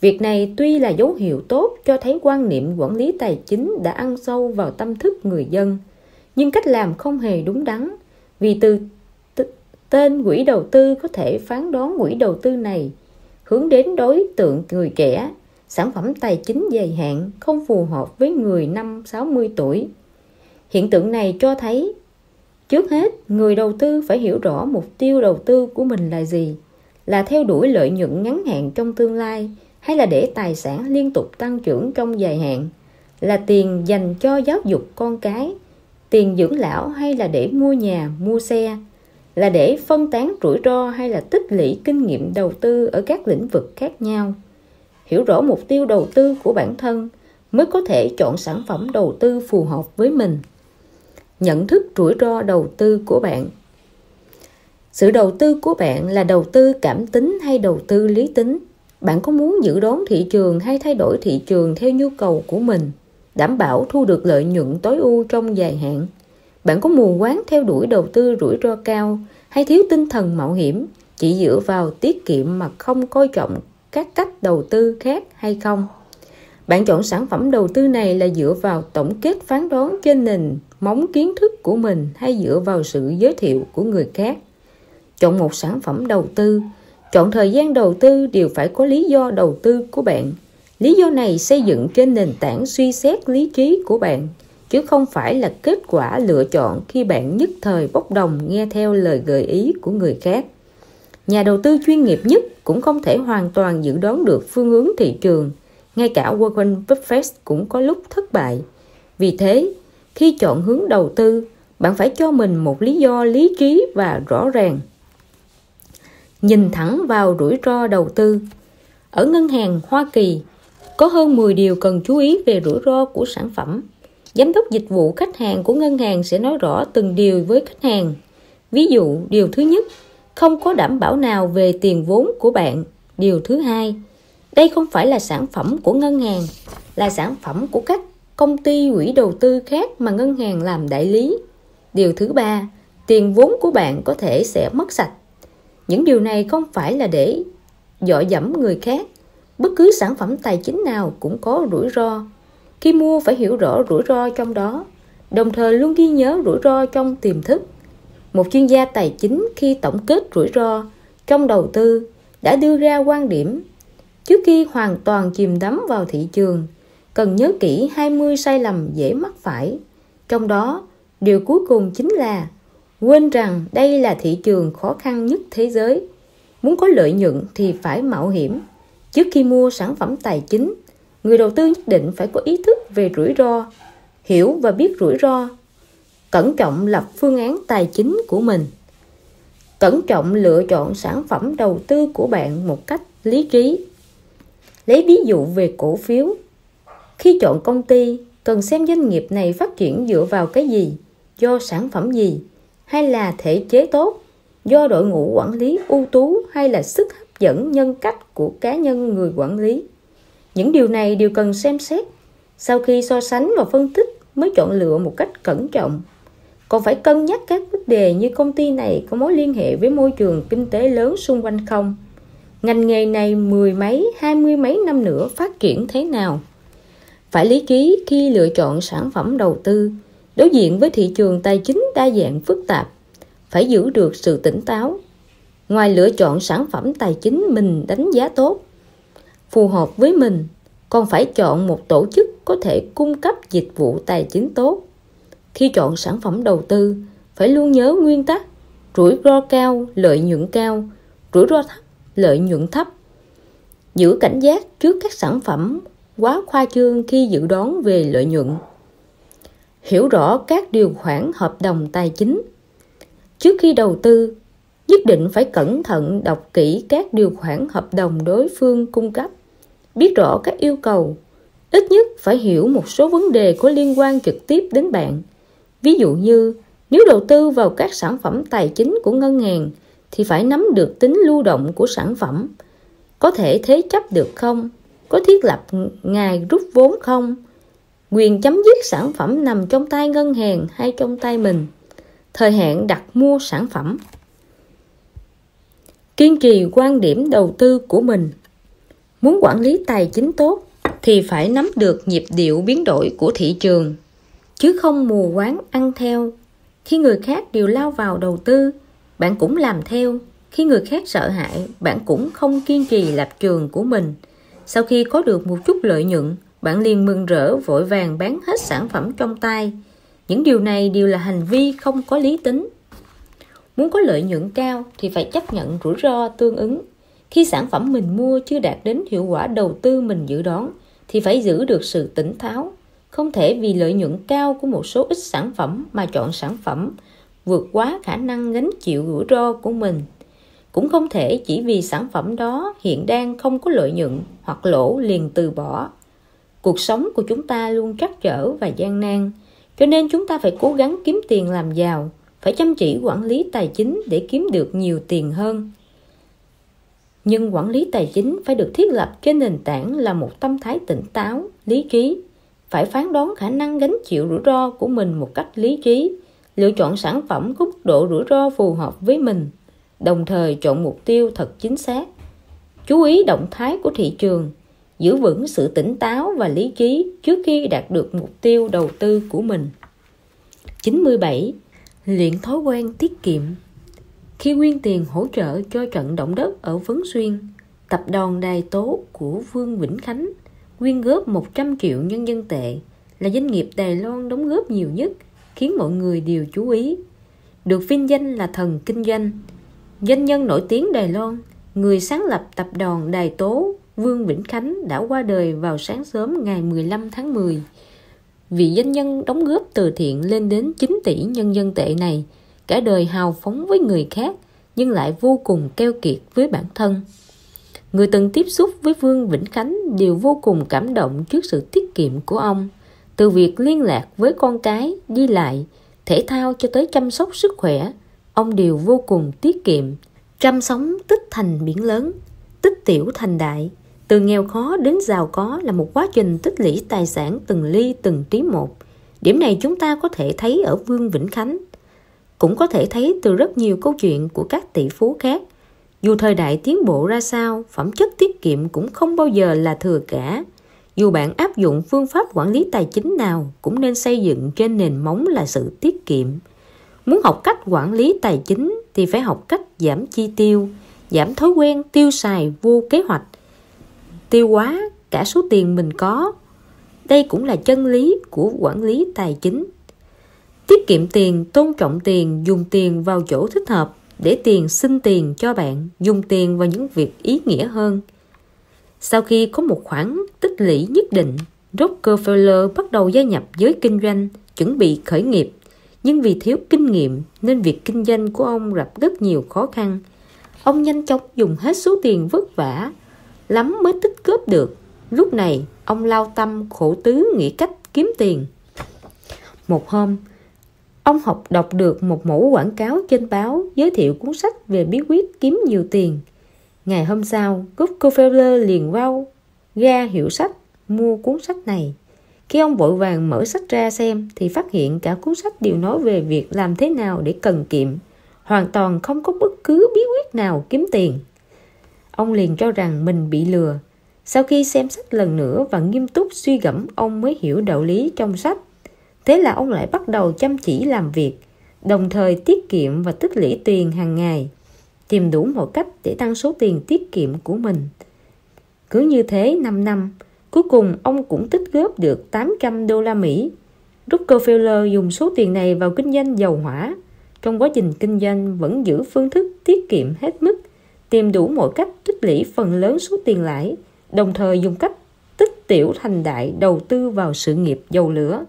Việc này tuy là dấu hiệu tốt cho thấy quan niệm quản lý tài chính đã ăn sâu vào tâm thức người dân, nhưng cách làm không hề đúng đắn, vì từ tên quỹ đầu tư có thể phán đoán quỹ đầu tư này hướng đến đối tượng người trẻ, sản phẩm tài chính dài hạn không phù hợp với người năm 60 tuổi. Hiện tượng này cho thấy Trước hết, người đầu tư phải hiểu rõ mục tiêu đầu tư của mình là gì, là theo đuổi lợi nhuận ngắn hạn trong tương lai hay là để tài sản liên tục tăng trưởng trong dài hạn, là tiền dành cho giáo dục con cái, tiền dưỡng lão hay là để mua nhà, mua xe, là để phân tán rủi ro hay là tích lũy kinh nghiệm đầu tư ở các lĩnh vực khác nhau. Hiểu rõ mục tiêu đầu tư của bản thân mới có thể chọn sản phẩm đầu tư phù hợp với mình. Nhận thức rủi ro đầu tư của bạn. Sự đầu tư của bạn là đầu tư cảm tính hay đầu tư lý tính? Bạn có muốn giữ đón thị trường hay thay đổi thị trường theo nhu cầu của mình, đảm bảo thu được lợi nhuận tối ưu trong dài hạn? Bạn có mù quáng theo đuổi đầu tư rủi ro cao hay thiếu tinh thần mạo hiểm chỉ dựa vào tiết kiệm mà không coi trọng các cách đầu tư khác hay không? Bạn chọn sản phẩm đầu tư này là dựa vào tổng kết phán đoán trên nền móng kiến thức của mình hay dựa vào sự giới thiệu của người khác? Chọn một sản phẩm đầu tư chọn thời gian đầu tư đều phải có lý do đầu tư của bạn. Lý do này xây dựng trên nền tảng suy xét lý trí của bạn, chứ không phải là kết quả lựa chọn khi bạn nhất thời bốc đồng nghe theo lời gợi ý của người khác. Nhà đầu tư chuyên nghiệp nhất cũng không thể hoàn toàn dự đoán được phương hướng thị trường. Ngay cả Warren Buffett cũng có lúc thất bại. Vì thế, khi chọn hướng đầu tư, bạn phải cho mình một lý do lý trí và rõ ràng nhìn thẳng vào rủi ro đầu tư. Ở ngân hàng Hoa Kỳ, có hơn 10 điều cần chú ý về rủi ro của sản phẩm. Giám đốc dịch vụ khách hàng của ngân hàng sẽ nói rõ từng điều với khách hàng. Ví dụ, điều thứ nhất, không có đảm bảo nào về tiền vốn của bạn. Điều thứ hai, đây không phải là sản phẩm của ngân hàng, là sản phẩm của các công ty quỹ đầu tư khác mà ngân hàng làm đại lý. Điều thứ ba, tiền vốn của bạn có thể sẽ mất sạch những điều này không phải là để dọa dẫm người khác. Bất cứ sản phẩm tài chính nào cũng có rủi ro. Khi mua phải hiểu rõ rủi ro trong đó, đồng thời luôn ghi nhớ rủi ro trong tiềm thức. Một chuyên gia tài chính khi tổng kết rủi ro trong đầu tư đã đưa ra quan điểm, trước khi hoàn toàn chìm đắm vào thị trường, cần nhớ kỹ 20 sai lầm dễ mắc phải. Trong đó, điều cuối cùng chính là quên rằng đây là thị trường khó khăn nhất thế giới. Muốn có lợi nhuận thì phải mạo hiểm. Trước khi mua sản phẩm tài chính, người đầu tư nhất định phải có ý thức về rủi ro, hiểu và biết rủi ro, cẩn trọng lập phương án tài chính của mình. Cẩn trọng lựa chọn sản phẩm đầu tư của bạn một cách lý trí. Lấy ví dụ về cổ phiếu. Khi chọn công ty, cần xem doanh nghiệp này phát triển dựa vào cái gì, do sản phẩm gì hay là thể chế tốt, do đội ngũ quản lý ưu tú hay là sức hấp dẫn nhân cách của cá nhân người quản lý. Những điều này đều cần xem xét sau khi so sánh và phân tích mới chọn lựa một cách cẩn trọng. Còn phải cân nhắc các vấn đề như công ty này có mối liên hệ với môi trường kinh tế lớn xung quanh không, ngành nghề này mười mấy, hai mươi mấy năm nữa phát triển thế nào, phải lý trí khi lựa chọn sản phẩm đầu tư đối diện với thị trường tài chính đa dạng phức tạp, phải giữ được sự tỉnh táo. Ngoài lựa chọn sản phẩm tài chính mình đánh giá tốt, phù hợp với mình, còn phải chọn một tổ chức có thể cung cấp dịch vụ tài chính tốt. Khi chọn sản phẩm đầu tư, phải luôn nhớ nguyên tắc, rủi ro cao, lợi nhuận cao, rủi ro thấp, lợi nhuận thấp. Giữ cảnh giác trước các sản phẩm quá khoa trương khi dự đoán về lợi nhuận hiểu rõ các điều khoản hợp đồng tài chính. Trước khi đầu tư, nhất định phải cẩn thận đọc kỹ các điều khoản hợp đồng đối phương cung cấp, biết rõ các yêu cầu, ít nhất phải hiểu một số vấn đề có liên quan trực tiếp đến bạn. Ví dụ như, nếu đầu tư vào các sản phẩm tài chính của ngân hàng thì phải nắm được tính lưu động của sản phẩm, có thể thế chấp được không, có thiết lập ngày rút vốn không quyền chấm dứt sản phẩm nằm trong tay ngân hàng hay trong tay mình. Thời hạn đặt mua sản phẩm. Kiên trì quan điểm đầu tư của mình. Muốn quản lý tài chính tốt thì phải nắm được nhịp điệu biến đổi của thị trường, chứ không mù quáng ăn theo. Khi người khác đều lao vào đầu tư, bạn cũng làm theo. Khi người khác sợ hãi, bạn cũng không kiên trì lập trường của mình. Sau khi có được một chút lợi nhuận bạn liền mừng rỡ, vội vàng bán hết sản phẩm trong tay. Những điều này đều là hành vi không có lý tính. Muốn có lợi nhuận cao thì phải chấp nhận rủi ro tương ứng. Khi sản phẩm mình mua chưa đạt đến hiệu quả đầu tư mình dự đoán, thì phải giữ được sự tỉnh táo. Không thể vì lợi nhuận cao của một số ít sản phẩm mà chọn sản phẩm vượt quá khả năng gánh chịu rủi ro của mình. Cũng không thể chỉ vì sản phẩm đó hiện đang không có lợi nhuận hoặc lỗ liền từ bỏ cuộc sống của chúng ta luôn trắc trở và gian nan. Cho nên chúng ta phải cố gắng kiếm tiền làm giàu, phải chăm chỉ quản lý tài chính để kiếm được nhiều tiền hơn. Nhưng quản lý tài chính phải được thiết lập trên nền tảng là một tâm thái tỉnh táo, lý trí. Phải phán đoán khả năng gánh chịu rủi ro của mình một cách lý trí, lựa chọn sản phẩm có mức độ rủi ro phù hợp với mình, đồng thời chọn mục tiêu thật chính xác. Chú ý động thái của thị trường giữ vững sự tỉnh táo và lý trí trước khi đạt được mục tiêu đầu tư của mình 97. Luyện thói quen tiết kiệm Khi nguyên tiền hỗ trợ cho trận động đất ở Vấn Xuyên, tập đoàn đài tố của Vương Vĩnh Khánh quyên góp 100 triệu nhân dân tệ là doanh nghiệp Đài Loan đóng góp nhiều nhất khiến mọi người đều chú ý. Được vinh danh là thần kinh doanh. Doanh nhân nổi tiếng Đài Loan, người sáng lập tập đoàn Đài Tố Vương Vĩnh Khánh đã qua đời vào sáng sớm ngày 15 tháng 10. Vị doanh nhân đóng góp từ thiện lên đến 9 tỷ nhân dân tệ này, cả đời hào phóng với người khác nhưng lại vô cùng keo kiệt với bản thân. Người từng tiếp xúc với Vương Vĩnh Khánh đều vô cùng cảm động trước sự tiết kiệm của ông. Từ việc liên lạc với con cái, đi lại, thể thao cho tới chăm sóc sức khỏe, ông đều vô cùng tiết kiệm. Trăm sóng tích thành biển lớn, tích tiểu thành đại. Từ nghèo khó đến giàu có là một quá trình tích lũy tài sản từng ly từng tí một. Điểm này chúng ta có thể thấy ở Vương Vĩnh Khánh. Cũng có thể thấy từ rất nhiều câu chuyện của các tỷ phú khác – dù thời đại tiến bộ ra sao, phẩm chất tiết kiệm cũng không bao giờ là thừa cả. Dù bạn áp dụng phương pháp quản lý tài chính nào cũng nên xây dựng trên nền móng là sự tiết kiệm. Muốn học cách quản lý tài chính thì phải học cách giảm chi tiêu, giảm thói quen tiêu xài vô kế hoạch, tiêu quá cả số tiền mình có. Đây cũng là chân lý của quản lý tài chính. Tiết kiệm tiền, tôn trọng tiền, dùng tiền vào chỗ thích hợp để tiền xin tiền cho bạn dùng tiền vào những việc ý nghĩa hơn. Sau khi có một khoản tích lũy nhất định, Rockefeller bắt đầu gia nhập giới kinh doanh, chuẩn bị khởi nghiệp. Nhưng vì thiếu kinh nghiệm nên việc kinh doanh của ông gặp rất nhiều khó khăn. Ông nhanh chóng dùng hết số tiền vất vả, lắm mới tích cướp được. Lúc này, ông lao tâm khổ tứ nghĩ cách kiếm tiền. Một hôm, Ông học đọc được một mẫu quảng cáo trên báo giới thiệu cuốn sách về bí quyết kiếm nhiều tiền. Ngày hôm sau, Rockefeller liền vào ra hiệu sách mua cuốn sách này. Khi ông vội vàng mở sách ra xem thì phát hiện cả cuốn sách đều nói về việc làm thế nào để cần kiệm, hoàn toàn không có bất cứ bí quyết nào kiếm tiền. Ông liền cho rằng mình bị lừa. Sau khi xem sách lần nữa và nghiêm túc suy gẫm, ông mới hiểu đạo lý trong sách. Thế là ông lại bắt đầu chăm chỉ làm việc, đồng thời tiết kiệm và tích lũy tiền hàng ngày, tìm đủ một cách để tăng số tiền tiết kiệm của mình. Cứ như thế 5 năm, cuối cùng ông cũng tích góp được 800 đô la Mỹ. Rockefeller dùng số tiền này vào kinh doanh dầu hỏa. Trong quá trình kinh doanh vẫn giữ phương thức tiết kiệm hết mức, tìm đủ mọi cách tích lũy phần lớn số tiền lãi, đồng thời dùng cách tích tiểu thành đại đầu tư vào sự nghiệp dầu lửa.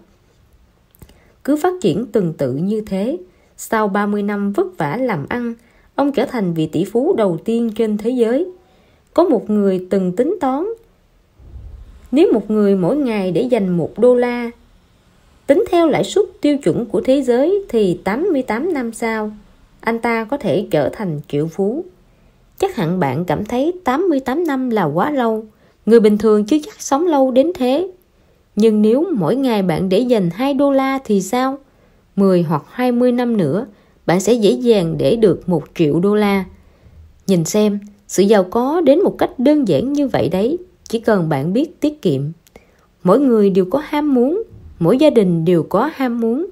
Cứ phát triển từng tự như thế, sau 30 năm vất vả làm ăn, ông trở thành vị tỷ phú đầu tiên trên thế giới. Có một người từng tính toán, nếu một người mỗi ngày để dành một đô la, tính theo lãi suất tiêu chuẩn của thế giới thì 88 năm sau, anh ta có thể trở thành triệu phú. Chắc hẳn bạn cảm thấy 88 năm là quá lâu, người bình thường chưa chắc sống lâu đến thế. Nhưng nếu mỗi ngày bạn để dành 2 đô la thì sao? 10 hoặc 20 năm nữa, bạn sẽ dễ dàng để được 1 triệu đô la. Nhìn xem, sự giàu có đến một cách đơn giản như vậy đấy, chỉ cần bạn biết tiết kiệm. Mỗi người đều có ham muốn, mỗi gia đình đều có ham muốn.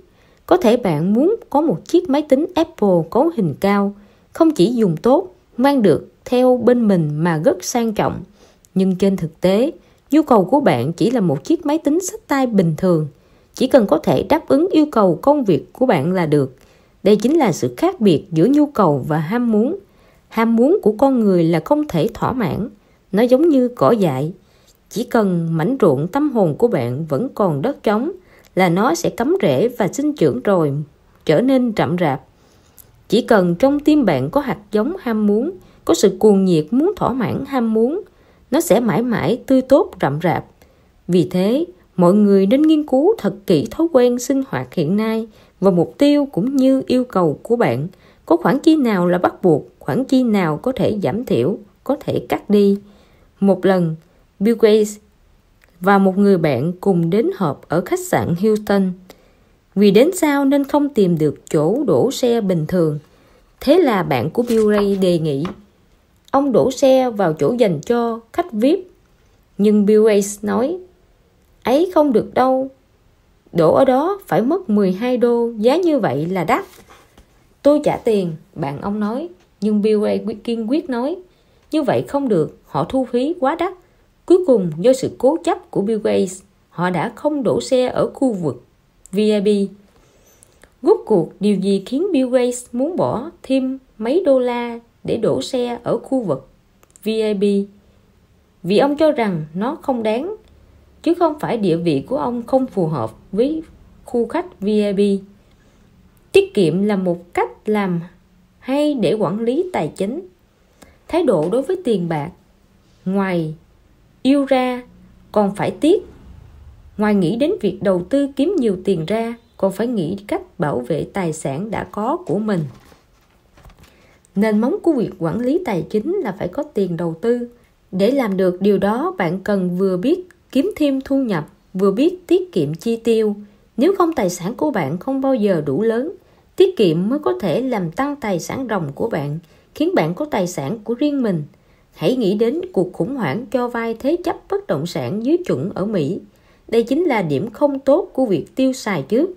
Có thể bạn muốn có một chiếc máy tính Apple cấu hình cao, không chỉ dùng tốt, mang được theo bên mình mà rất sang trọng. Nhưng trên thực tế, Nhu cầu của bạn chỉ là một chiếc máy tính sách tay bình thường, chỉ cần có thể đáp ứng yêu cầu công việc của bạn là được. Đây chính là sự khác biệt giữa nhu cầu và ham muốn. Ham muốn của con người là không thể thỏa mãn, nó giống như cỏ dại. Chỉ cần mảnh ruộng tâm hồn của bạn vẫn còn đất trống là nó sẽ cắm rễ và sinh trưởng rồi, trở nên rậm rạp. Chỉ cần trong tim bạn có hạt giống ham muốn, có sự cuồng nhiệt muốn thỏa mãn ham muốn, nó sẽ mãi mãi tươi tốt rậm rạp. Vì thế, mọi người nên nghiên cứu thật kỹ thói quen sinh hoạt hiện nay và mục tiêu cũng như yêu cầu của bạn. Có khoản chi nào là bắt buộc, khoản chi nào có thể giảm thiểu, có thể cắt đi. Một lần, Bill Gates và một người bạn cùng đến họp ở khách sạn Houston. Vì đến sau nên không tìm được chỗ đổ xe bình thường. Thế là bạn của Bill Ray đề nghị ông đổ xe vào chỗ dành cho khách VIP. Nhưng Bill Gates nói, ấy không được đâu, đổ ở đó phải mất 12 đô, giá như vậy là đắt. Tôi trả tiền, bạn ông nói, nhưng Bill Gates kiên quyết nói, như vậy không được, họ thu phí quá đắt. Cuối cùng do sự cố chấp của Bill Gates, họ đã không đổ xe ở khu vực VIP. Rốt cuộc điều gì khiến Bill Gates muốn bỏ thêm mấy đô la để đổ xe ở khu vực VIP? Vì ông cho rằng nó không đáng, chứ không phải địa vị của ông không phù hợp với khu khách VIP. Tiết kiệm là một cách làm hay để quản lý tài chính. Thái độ đối với tiền bạc, ngoài yêu ra còn phải tiếc. Ngoài nghĩ đến việc đầu tư kiếm nhiều tiền ra, còn phải nghĩ cách bảo vệ tài sản đã có của mình. Nền móng của việc quản lý tài chính là phải có tiền đầu tư. Để làm được điều đó, bạn cần vừa biết kiếm thêm thu nhập, vừa biết tiết kiệm chi tiêu. Nếu không tài sản của bạn không bao giờ đủ lớn, tiết kiệm mới có thể làm tăng tài sản ròng của bạn, khiến bạn có tài sản của riêng mình. Hãy nghĩ đến cuộc khủng hoảng cho vay thế chấp bất động sản dưới chuẩn ở Mỹ. Đây chính là điểm không tốt của việc tiêu xài trước.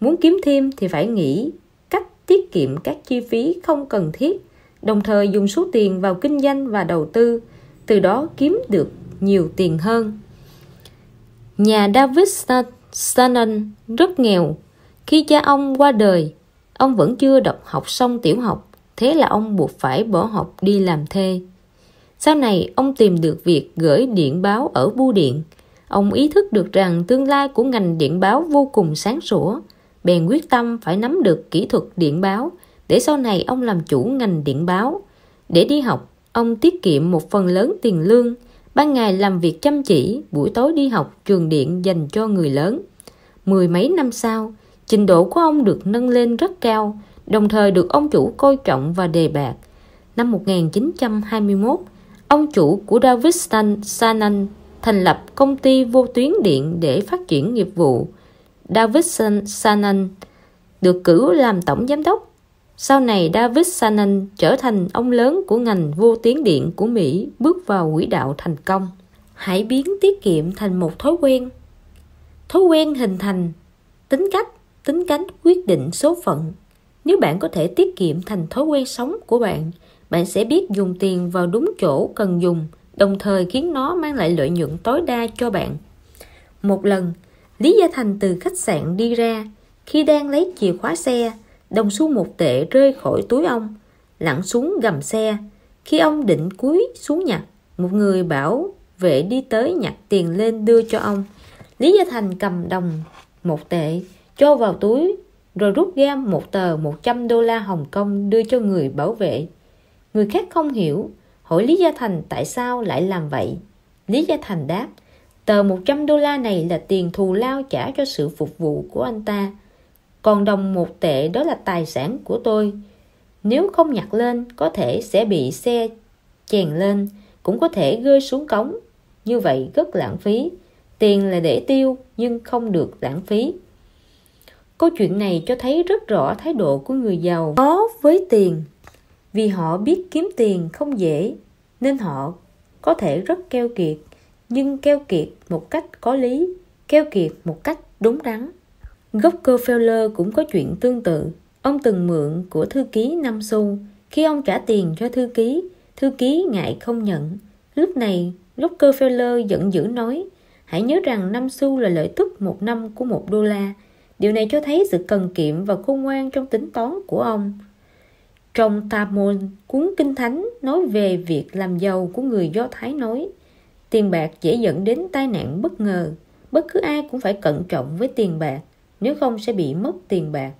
Muốn kiếm thêm thì phải nghĩ cách tiết kiệm các chi phí không cần thiết, đồng thời dùng số tiền vào kinh doanh và đầu tư, từ đó kiếm được nhiều tiền hơn. Nhà David Stannon rất nghèo. Khi cha ông qua đời, ông vẫn chưa đọc học xong tiểu học, thế là ông buộc phải bỏ học đi làm thê. Sau này, ông tìm được việc gửi điện báo ở bưu điện. Ông ý thức được rằng tương lai của ngành điện báo vô cùng sáng sủa, bèn quyết tâm phải nắm được kỹ thuật điện báo để sau này ông làm chủ ngành điện báo. Để đi học, ông tiết kiệm một phần lớn tiền lương, ban ngày làm việc chăm chỉ, buổi tối đi học trường điện dành cho người lớn. Mười mấy năm sau, trình độ của ông được nâng lên rất cao, đồng thời được ông chủ coi trọng và đề bạt. Năm 1921, ông chủ của David Sanan thành lập công ty vô tuyến điện để phát triển nghiệp vụ. David Sanan được cử làm tổng giám đốc. Sau này David Sanan trở thành ông lớn của ngành vô tuyến điện của Mỹ bước vào quỹ đạo thành công. Hãy biến tiết kiệm thành một thói quen. Thói quen hình thành tính cách, tính cánh quyết định số phận. Nếu bạn có thể tiết kiệm thành thói quen sống của bạn, bạn sẽ biết dùng tiền vào đúng chỗ cần dùng, đồng thời khiến nó mang lại lợi nhuận tối đa cho bạn. Một lần, Lý Gia Thành từ khách sạn đi ra, khi đang lấy chìa khóa xe, đồng xu một tệ rơi khỏi túi ông, lặn xuống gầm xe. Khi ông định cúi xuống nhặt, một người bảo vệ đi tới nhặt tiền lên đưa cho ông. Lý Gia Thành cầm đồng một tệ, cho vào túi, rồi rút ra một tờ 100 đô la Hồng Kông đưa cho người bảo vệ. Người khác không hiểu, hỏi Lý Gia Thành tại sao lại làm vậy. Lý Gia Thành đáp, tờ 100 đô la này là tiền thù lao trả cho sự phục vụ của anh ta. Còn đồng một tệ đó là tài sản của tôi. Nếu không nhặt lên, có thể sẽ bị xe chèn lên, cũng có thể rơi xuống cống. Như vậy rất lãng phí. Tiền là để tiêu, nhưng không được lãng phí. Câu chuyện này cho thấy rất rõ thái độ của người giàu có với tiền vì họ biết kiếm tiền không dễ nên họ có thể rất keo kiệt, nhưng keo kiệt một cách có lý, keo kiệt một cách đúng đắn. Rockefeller cũng có chuyện tương tự. Ông từng mượn của thư ký năm xu. Khi ông trả tiền cho thư ký thư ký ngại không nhận. Lúc này Rockefeller giận dữ nói, hãy nhớ rằng năm xu là lợi tức một năm của một đô la. Điều này cho thấy sự cần kiệm và khôn ngoan trong tính toán của ông trong Talmud, cuốn Kinh Thánh nói về việc làm giàu của người Do Thái nói tiền bạc dễ dẫn đến tai nạn bất ngờ. Bất cứ ai cũng phải cẩn trọng với tiền bạc, nếu không sẽ bị mất tiền bạc.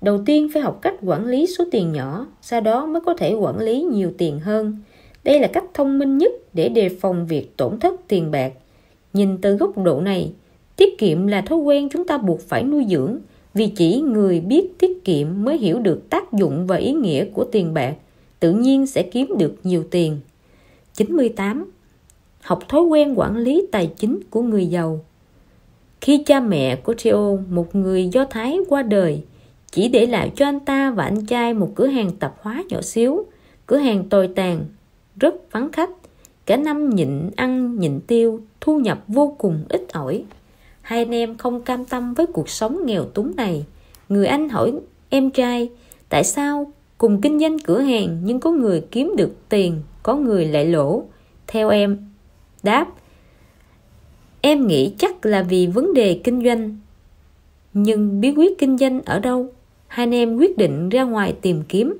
Đầu tiên phải học cách quản lý số tiền nhỏ, sau đó mới có thể quản lý nhiều tiền hơn. Đây là cách thông minh nhất để đề phòng việc tổn thất tiền bạc. Nhìn từ góc độ này, tiết kiệm là thói quen chúng ta buộc phải nuôi dưỡng vì chỉ người biết tiết kiệm mới hiểu được tác dụng và ý nghĩa của tiền bạc, tự nhiên sẽ kiếm được nhiều tiền. 98. Học thói quen quản lý tài chính của người giàu Khi cha mẹ của Theo, một người Do Thái qua đời, chỉ để lại cho anh ta và anh trai một cửa hàng tạp hóa nhỏ xíu, cửa hàng tồi tàn. rất vắng khách cả năm nhịn ăn nhịn tiêu thu nhập vô cùng ít ỏi hai anh em không cam tâm với cuộc sống nghèo túng này. Người anh hỏi, em trai, tại sao cùng kinh doanh cửa hàng nhưng có người kiếm được tiền, có người lại lỗ? Theo em, đáp, em nghĩ chắc là vì vấn đề kinh doanh. Nhưng bí quyết kinh doanh ở đâu? Hai anh em quyết định ra ngoài tìm kiếm.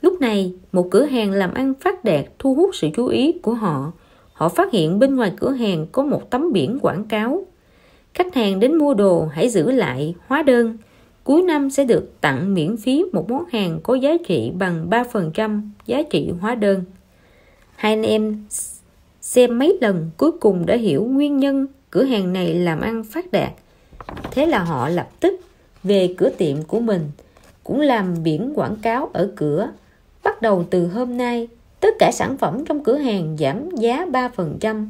Lúc này, một cửa hàng làm ăn phát đạt thu hút sự chú ý của họ. Họ phát hiện bên ngoài cửa hàng có một tấm biển quảng cáo khách hàng đến mua đồ hãy giữ lại hóa đơn cuối năm sẽ được tặng miễn phí một món hàng có giá trị bằng 3% giá trị hóa đơn. Hai anh em xem mấy lần cuối cùng đã hiểu nguyên nhân cửa hàng này làm ăn phát đạt. Thế là họ lập tức về cửa tiệm của mình, cũng làm biển quảng cáo ở cửa. Bắt đầu từ hôm nay, tất cả sản phẩm trong cửa hàng giảm giá 3%.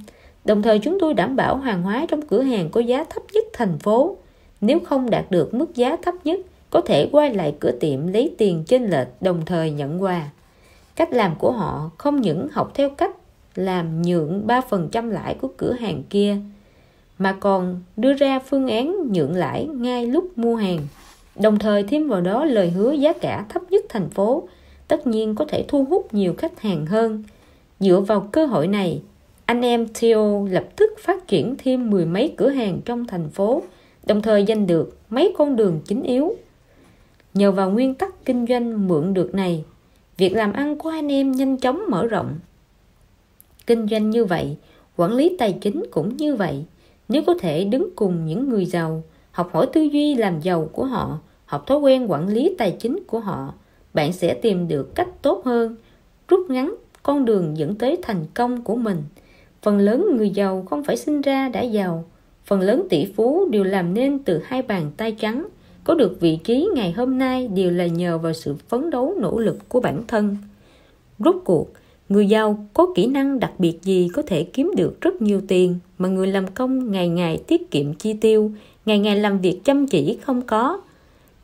Đồng thời chúng tôi đảm bảo hàng hóa trong cửa hàng có giá thấp nhất thành phố nếu không đạt được mức giá thấp nhất, có thể quay lại cửa tiệm lấy tiền trên lệch đồng thời nhận quà. Cách làm của họ không những học theo cách làm nhượng 3% lãi của cửa hàng kia, mà còn đưa ra phương án nhượng lãi ngay lúc mua hàng. Đồng thời thêm vào đó lời hứa giá cả thấp nhất thành phố, tất nhiên có thể thu hút nhiều khách hàng hơn. Dựa vào cơ hội này, anh em Theo lập tức phát triển thêm mười mấy cửa hàng trong thành phố đồng thời giành được mấy con đường chính yếu. Nhờ vào nguyên tắc kinh doanh mượn được này, việc làm ăn của anh em nhanh chóng mở rộng. Kinh doanh như vậy, quản lý tài chính cũng như vậy. Nếu có thể đứng cùng những người giàu, học hỏi tư duy làm giàu của họ, học thói quen quản lý tài chính của họ, bạn sẽ tìm được cách tốt hơn, rút ngắn con đường dẫn tới thành công của mình. Phần lớn người giàu không phải sinh ra đã giàu, phần lớn tỷ phú đều làm nên từ hai bàn tay trắng. Có được vị trí ngày hôm nay đều là nhờ vào sự phấn đấu nỗ lực của bản thân. Rốt cuộc người giàu có kỹ năng đặc biệt gì có thể kiếm được rất nhiều tiền mà người làm công ngày ngày tiết kiệm chi tiêu ngày ngày làm việc chăm chỉ không có?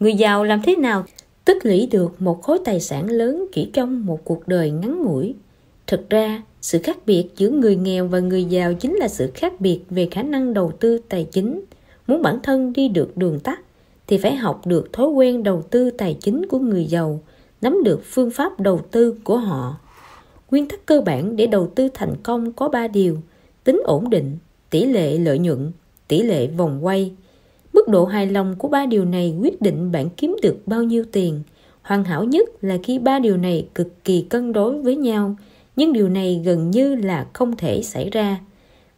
Người giàu làm thế nào tích lũy được một khối tài sản lớn chỉ trong một cuộc đời ngắn ngủi? Thực ra sự khác biệt giữa người nghèo và người giàu chính là sự khác biệt về khả năng đầu tư tài chính. Muốn bản thân đi được đường tắt, thì phải học được thói quen đầu tư tài chính của người giàu, nắm được phương pháp đầu tư của họ. Nguyên tắc cơ bản để đầu tư thành công có ba điều. Tính ổn định, tỷ lệ lợi nhuận, tỷ lệ vòng quay. Mức độ hài lòng của ba điều này quyết định bạn kiếm được bao nhiêu tiền. Hoàn hảo nhất là khi ba điều này cực kỳ cân đối với nhau nhưng điều này gần như là không thể xảy ra.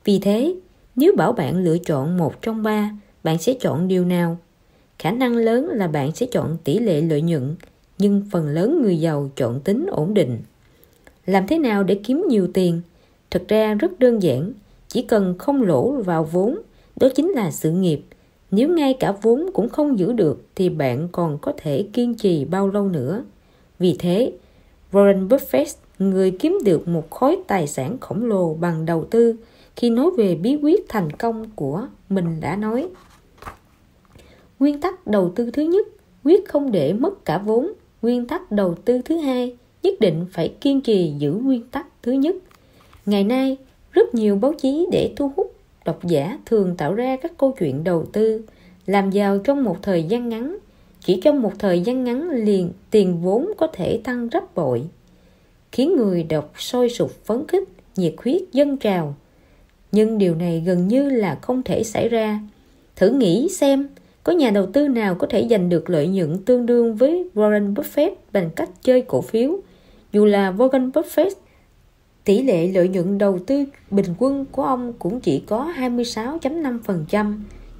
Vì thế, nếu bảo bạn lựa chọn một trong ba, bạn sẽ chọn điều nào? Khả năng lớn là bạn sẽ chọn tỷ lệ lợi nhuận, nhưng phần lớn người giàu chọn tính ổn định. Làm thế nào để kiếm nhiều tiền? Thực ra rất đơn giản, chỉ cần không lỗ vào vốn, đó chính là sự nghiệp. Nếu ngay cả vốn cũng không giữ được thì bạn còn có thể kiên trì bao lâu nữa. Vì thế, Warren Buffett người kiếm được một khối tài sản khổng lồ bằng đầu tư. Khi nói về bí quyết thành công của mình đã nói. Nguyên tắc đầu tư thứ nhất, quyết không để mất cả vốn. Nguyên tắc đầu tư thứ hai, nhất định phải kiên trì giữ nguyên tắc thứ nhất. Ngày nay, rất nhiều báo chí để thu hút độc giả thường tạo ra các câu chuyện đầu tư, làm giàu trong một thời gian ngắn. Chỉ trong một thời gian ngắn liền tiền vốn có thể tăng gấp bội khiến người đọc sôi sục phấn khích, nhiệt huyết dâng trào. Nhưng điều này gần như là không thể xảy ra. Thử nghĩ xem, có nhà đầu tư nào có thể giành được lợi nhuận tương đương với Warren Buffett bằng cách chơi cổ phiếu? Dù là Warren Buffett, tỷ lệ lợi nhuận đầu tư bình quân của ông cũng chỉ có 26.5%.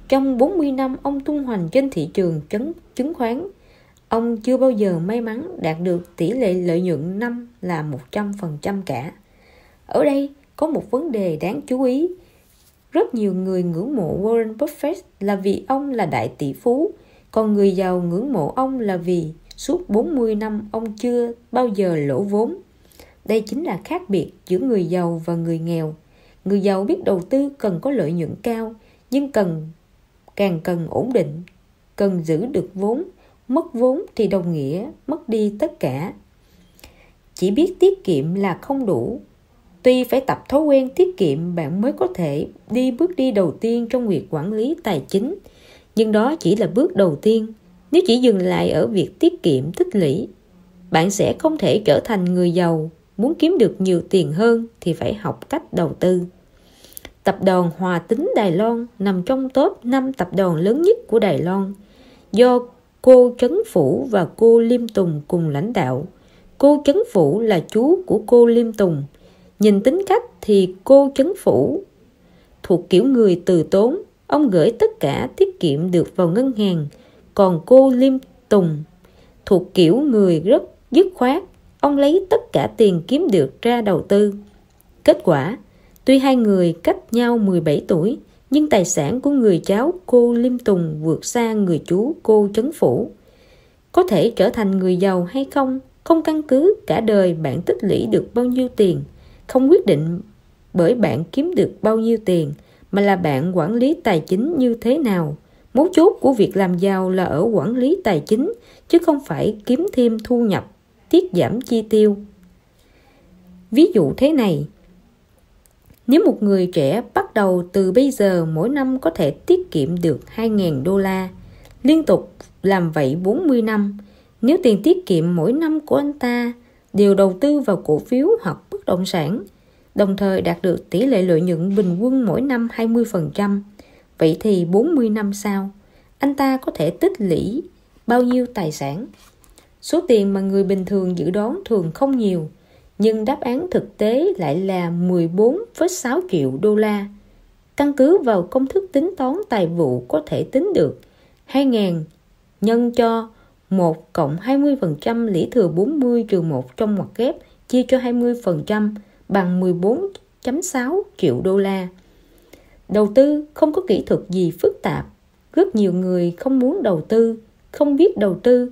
Trong 40 năm ông tung hoành trên thị trường chứng khoán Ông chưa bao giờ may mắn đạt được tỷ lệ lợi nhuận năm là 100% cả. Ở đây có một vấn đề đáng chú ý. Rất nhiều người ngưỡng mộ Warren Buffett là vì ông là đại tỷ phú, còn người giàu ngưỡng mộ ông là vì suốt 40 năm ông chưa bao giờ lỗ vốn. Đây chính là khác biệt giữa người giàu và người nghèo. Người giàu biết đầu tư cần có lợi nhuận cao, nhưng cần càng cần ổn định, cần giữ được vốn mất vốn thì đồng nghĩa mất đi tất cả. Chỉ biết tiết kiệm là không đủ. Tuy phải tập thói quen tiết kiệm, bạn mới có thể đi bước đi đầu tiên trong việc quản lý tài chính. Nhưng đó chỉ là bước đầu tiên. Nếu chỉ dừng lại ở việc tiết kiệm tích lũy, bạn sẽ không thể trở thành người giàu. Muốn kiếm được nhiều tiền hơn thì phải học cách đầu tư. Tập đoàn Hòa Tính Đài Loan nằm trong top 5 tập đoàn lớn nhất của Đài Loan. Do cô Trấn Phủ và cô Liêm Tùng cùng lãnh đạo. Cô Trấn Phủ là chú của cô Liêm Tùng. Nhìn tính cách thì cô Trấn Phủ thuộc kiểu người từ tốn. Ông gửi tất cả tiết kiệm được vào ngân hàng. Còn cô Liêm Tùng thuộc kiểu người rất dứt khoát. Ông lấy tất cả tiền kiếm được ra đầu tư. Kết quả, tuy hai người cách nhau 17 tuổi nhưng tài sản của người cháu cô Liêm Tùng vượt xa người chú cô Trấn Phủ. Có thể trở thành người giàu hay không không căn cứ cả đời bạn tích lũy được bao nhiêu tiền, không quyết định bởi bạn kiếm được bao nhiêu tiền, mà là bạn quản lý tài chính như thế nào. Mấu chốt của việc làm giàu là ở quản lý tài chính, chứ không phải kiếm thêm thu nhập, tiết giảm chi tiêu. Ví dụ thế này nếu một người trẻ bắt đầu từ bây giờ mỗi năm có thể tiết kiệm được 2.000 đô la liên tục làm vậy 40 năm nếu tiền tiết kiệm mỗi năm của anh ta đều đầu tư vào cổ phiếu hoặc bất động sản đồng thời đạt được tỷ lệ lợi nhuận bình quân mỗi năm 20%. Vậy thì 40 năm sau, anh ta có thể tích lũy bao nhiêu tài sản? Số tiền mà người bình thường dự đoán thường không nhiều, nhưng đáp án thực tế lại là 14,6 triệu đô la. Căn cứ vào công thức tính toán tài vụ có thể tính được 2.000 nhân cho 1 cộng 20% lĩ thừa 40 trừ 1 trong ngoặc kép chia cho 20% bằng 14.6 triệu đô la. Đầu tư không có kỹ thuật gì phức tạp. Rất nhiều người không muốn đầu tư, không biết đầu tư.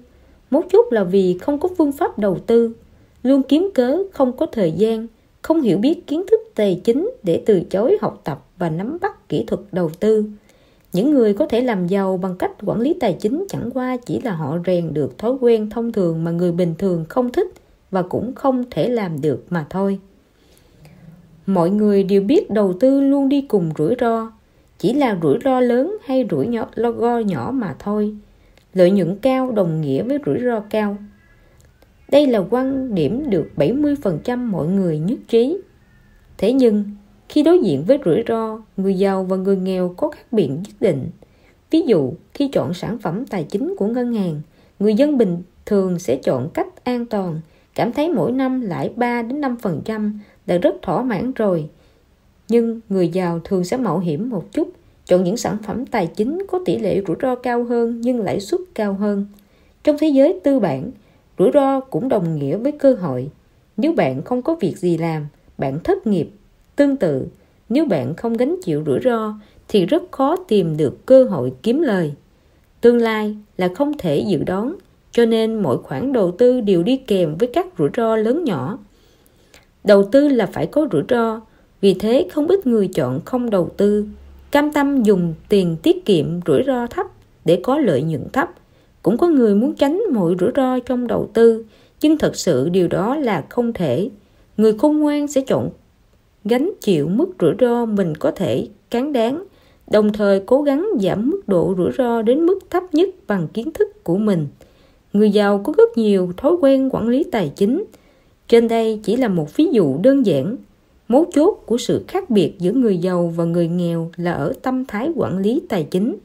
Một chút là vì không có phương pháp đầu tư, luôn kiếm cớ không có thời gian, không hiểu biết kiến thức tài chính để từ chối học tập và nắm bắt kỹ thuật đầu tư. Những người có thể làm giàu bằng cách quản lý tài chính chẳng qua chỉ là họ rèn được thói quen thông thường mà người bình thường không thích và cũng không thể làm được mà thôi. Mọi người đều biết đầu tư luôn đi cùng rủi ro chỉ là rủi ro lớn hay rủi nhỏ, ro nhỏ mà thôi. Lợi nhuận cao đồng nghĩa với rủi ro cao đây là quan điểm được 70% mọi người nhất trí thế nhưng khi đối diện với rủi ro người giàu và người nghèo có khác biệt nhất định ví dụ khi chọn sản phẩm tài chính của ngân hàng người dân bình thường sẽ chọn cách an toàn cảm thấy mỗi năm lãi 3 đến 5% đã rất thỏa mãn rồi. Nhưng người giàu thường sẽ mạo hiểm một chút, chọn những sản phẩm tài chính có tỷ lệ rủi ro cao hơn nhưng lãi suất cao hơn. Trong thế giới tư bản, rủi ro cũng đồng nghĩa với cơ hội. Nếu bạn không có việc gì làm, bạn thất nghiệp. Tương tự, nếu bạn không gánh chịu rủi ro thì rất khó tìm được cơ hội kiếm lời. Tương lai là không thể dự đoán, cho nên mỗi khoản đầu tư đều đi kèm với các rủi ro lớn nhỏ. Đầu tư là phải có rủi ro, vì thế không ít người chọn không đầu tư, cam tâm dùng tiền tiết kiệm rủi ro thấp để có lợi nhuận thấp. Cũng có người muốn tránh mọi rủi ro trong đầu tư, nhưng thật sự điều đó là không thể. Người khôn ngoan sẽ chọn gánh chịu mức rủi ro mình có thể cán đáng, đồng thời cố gắng giảm mức độ rủi ro đến mức thấp nhất bằng kiến thức của mình. Người giàu có rất nhiều thói quen quản lý tài chính, trên đây chỉ là một ví dụ đơn giản. Mấu chốt của sự khác biệt giữa người giàu và người nghèo là ở tâm thái quản lý tài chính.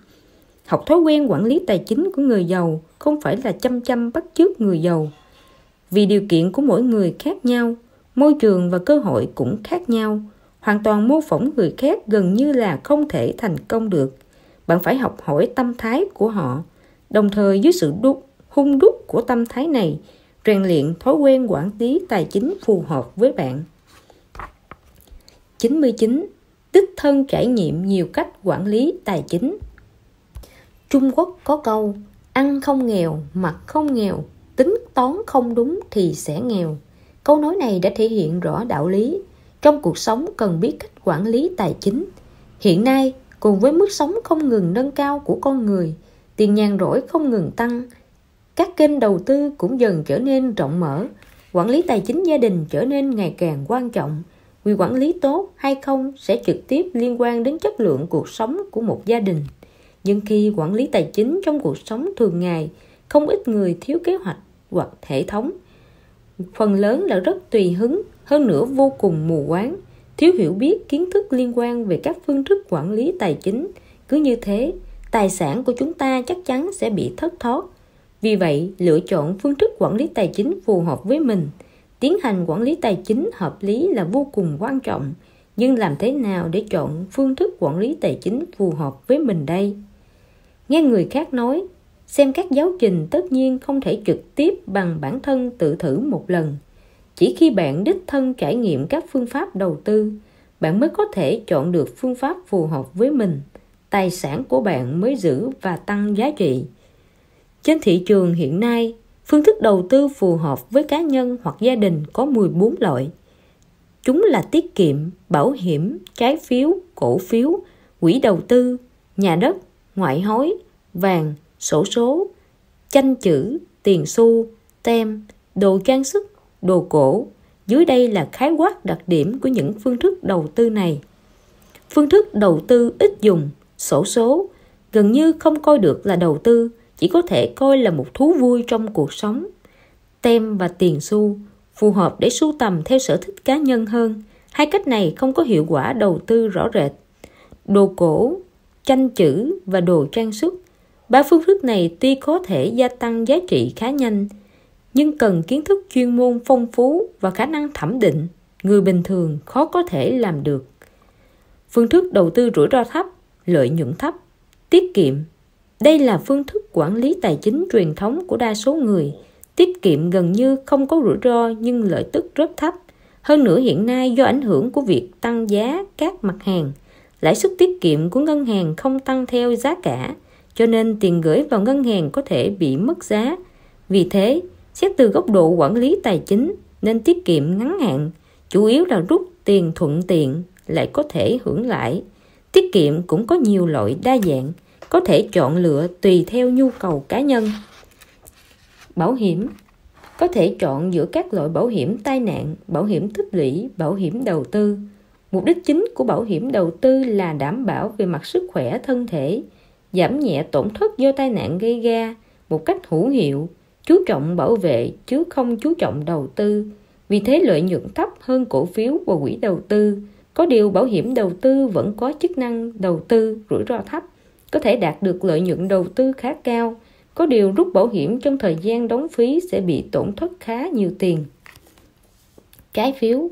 Học thói quen quản lý tài chính của người giàu không phải là chăm chăm bắt chước người giàu. Vì điều kiện của mỗi người khác nhau, môi trường và cơ hội cũng khác nhau. Hoàn toàn mô phỏng người khác gần như là không thể thành công được. Bạn phải học hỏi tâm thái của họ. Đồng thời dưới sự đúc, hung đúc của tâm thái này, rèn luyện thói quen quản lý tài chính phù hợp với bạn. 99. Đích thân trải nghiệm nhiều cách quản lý tài chính. Trung Quốc có câu ăn không nghèo, mặc không nghèo, tính toán không đúng thì sẽ nghèo. Câu nói này đã thể hiện rõ đạo lý. Trong cuộc sống cần biết cách quản lý tài chính. Hiện nay, cùng với mức sống không ngừng nâng cao của con người, tiền nhàn rỗi không ngừng tăng, các kênh đầu tư cũng dần trở nên rộng mở quản lý tài chính gia đình trở nên ngày càng quan trọng vì quản lý tốt hay không sẽ trực tiếp liên quan đến chất lượng cuộc sống của một gia đình nhưng khi quản lý tài chính trong cuộc sống thường ngày, không ít người thiếu kế hoạch hoặc hệ thống. Phần lớn là rất tùy hứng, hơn nữa vô cùng mù quáng, thiếu hiểu biết, kiến thức liên quan về các phương thức quản lý tài chính. Cứ như thế, tài sản của chúng ta chắc chắn sẽ bị thất thoát. Vì vậy, lựa chọn phương thức quản lý tài chính phù hợp với mình. Tiến hành quản lý tài chính hợp lý là vô cùng quan trọng. Nhưng làm thế nào để chọn phương thức quản lý tài chính phù hợp với mình đây? Nghe người khác nói, xem các giáo trình tất nhiên không thể trực tiếp bằng bản thân tự thử một lần. Chỉ khi bạn đích thân trải nghiệm các phương pháp đầu tư, bạn mới có thể chọn được phương pháp phù hợp với mình. Tài sản của bạn mới giữ và tăng giá trị. Trên thị trường hiện nay, phương thức đầu tư phù hợp với cá nhân hoặc gia đình có 14 loại. Chúng là tiết kiệm, bảo hiểm, trái phiếu, cổ phiếu, quỹ đầu tư, nhà đất ngoại hối, vàng, sổ số, chanh chữ, tiền xu, tem, đồ trang sức, đồ cổ. Dưới đây là khái quát đặc điểm của những phương thức đầu tư này. Phương thức đầu tư ít dùng, sổ số, gần như không coi được là đầu tư, chỉ có thể coi là một thú vui trong cuộc sống. Tem và tiền xu phù hợp để sưu tầm theo sở thích cá nhân hơn, hai cách này không có hiệu quả đầu tư rõ rệt. Đồ cổ tranh chữ và đồ trang sức. Ba phương thức này tuy có thể gia tăng giá trị khá nhanh, nhưng cần kiến thức chuyên môn phong phú và khả năng thẩm định, người bình thường khó có thể làm được. Phương thức đầu tư rủi ro thấp, lợi nhuận thấp, tiết kiệm. Đây là phương thức quản lý tài chính truyền thống của đa số người. Tiết kiệm gần như không có rủi ro nhưng lợi tức rất thấp. Hơn nữa, hiện nay do ảnh hưởng của việc tăng giá các mặt hàng lãi suất tiết kiệm của ngân hàng không tăng theo giá cả, cho nên tiền gửi vào ngân hàng có thể bị mất giá. Vì thế, xét từ góc độ quản lý tài chính, nên tiết kiệm ngắn hạn, chủ yếu là rút tiền thuận tiện, lại có thể hưởng lãi. Tiết kiệm cũng có nhiều loại đa dạng, có thể chọn lựa tùy theo nhu cầu cá nhân. Bảo hiểm, có thể chọn giữa các loại bảo hiểm tai nạn, bảo hiểm tích lũy, bảo hiểm đầu tư mục đích chính của bảo hiểm đầu tư là đảm bảo về mặt sức khỏe thân thể, giảm nhẹ tổn thất do tai nạn gây ra một cách hữu hiệu, chú trọng bảo vệ chứ không chú trọng đầu tư. Vì thế lợi nhuận thấp hơn cổ phiếu và quỹ đầu tư. Có điều bảo hiểm đầu tư vẫn có chức năng đầu tư rủi ro thấp, có thể đạt được lợi nhuận đầu tư khá cao. Có điều rút bảo hiểm trong thời gian đóng phí sẽ bị tổn thất khá nhiều tiền. Trái phiếu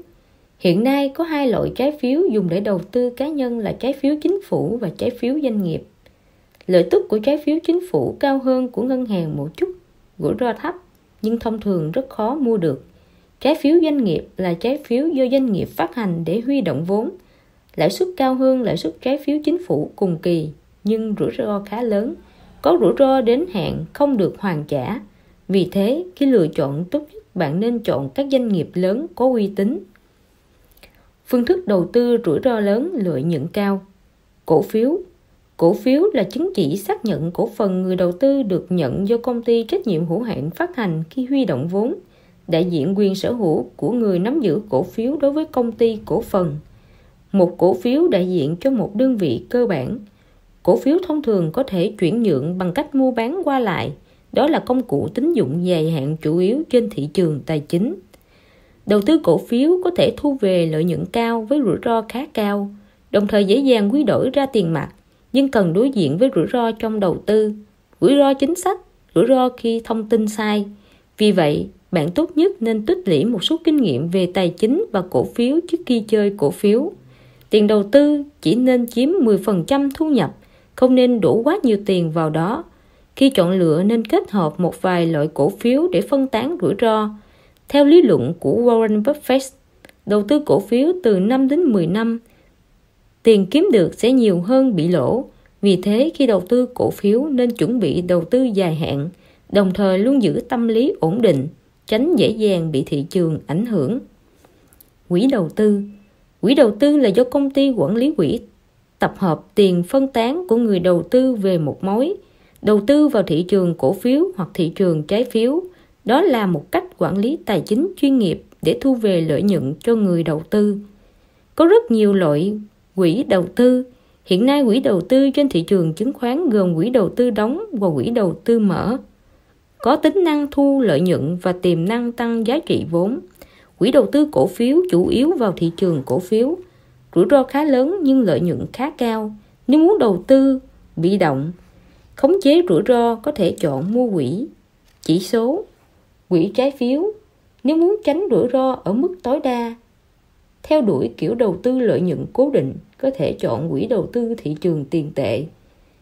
hiện nay có hai loại trái phiếu dùng để đầu tư cá nhân là trái phiếu chính phủ và trái phiếu doanh nghiệp. Lợi tức của trái phiếu chính phủ cao hơn của ngân hàng một chút, rủi ro thấp, nhưng thông thường rất khó mua được. Trái phiếu doanh nghiệp là trái phiếu do doanh nghiệp phát hành để huy động vốn. Lãi suất cao hơn lãi suất trái phiếu chính phủ cùng kỳ, nhưng rủi ro khá lớn. Có rủi ro đến hạn không được hoàn trả. Vì thế, khi lựa chọn tốt nhất, bạn nên chọn các doanh nghiệp lớn có uy tín phương thức đầu tư rủi ro lớn, lợi nhuận cao. Cổ phiếu. Cổ phiếu là chứng chỉ xác nhận cổ phần người đầu tư được nhận do công ty trách nhiệm hữu hạn phát hành khi huy động vốn, đại diện quyền sở hữu của người nắm giữ cổ phiếu đối với công ty cổ phần. Một cổ phiếu đại diện cho một đơn vị cơ bản. Cổ phiếu thông thường có thể chuyển nhượng bằng cách mua bán qua lại. Đó là công cụ tín dụng dài hạn chủ yếu trên thị trường tài chính đầu tư cổ phiếu có thể thu về lợi nhuận cao với rủi ro khá cao, đồng thời dễ dàng quy đổi ra tiền mặt, nhưng cần đối diện với rủi ro trong đầu tư, rủi ro chính sách, rủi ro khi thông tin sai. Vì vậy, bạn tốt nhất nên tích lũy một số kinh nghiệm về tài chính và cổ phiếu trước khi chơi cổ phiếu. Tiền đầu tư chỉ nên chiếm 10% thu nhập, không nên đổ quá nhiều tiền vào đó. Khi chọn lựa nên kết hợp một vài loại cổ phiếu để phân tán rủi ro theo lý luận của Warren Buffett, đầu tư cổ phiếu từ 5 đến 10 năm, tiền kiếm được sẽ nhiều hơn bị lỗ. Vì thế, khi đầu tư cổ phiếu nên chuẩn bị đầu tư dài hạn, đồng thời luôn giữ tâm lý ổn định, tránh dễ dàng bị thị trường ảnh hưởng. Quỹ đầu tư. Quỹ đầu tư là do công ty quản lý quỹ tập hợp tiền phân tán của người đầu tư về một mối, đầu tư vào thị trường cổ phiếu hoặc thị trường trái phiếu đó là một cách quản lý tài chính chuyên nghiệp để thu về lợi nhuận cho người đầu tư Có rất nhiều loại quỹ đầu tư. Hiện nay quỹ đầu tư trên thị trường chứng khoán gồm quỹ đầu tư đóng và quỹ đầu tư mở. Có tính năng thu lợi nhuận và tiềm năng tăng giá trị vốn. Quỹ đầu tư cổ phiếu chủ yếu vào thị trường cổ phiếu. Rủi ro khá lớn nhưng lợi nhuận khá cao. Nếu muốn đầu tư bị động, khống chế rủi ro có thể chọn mua quỹ, chỉ số, quỹ trái phiếu. Nếu muốn tránh rủi ro ở mức tối đa, theo đuổi kiểu đầu tư lợi nhuận cố định có thể chọn quỹ đầu tư thị trường tiền tệ.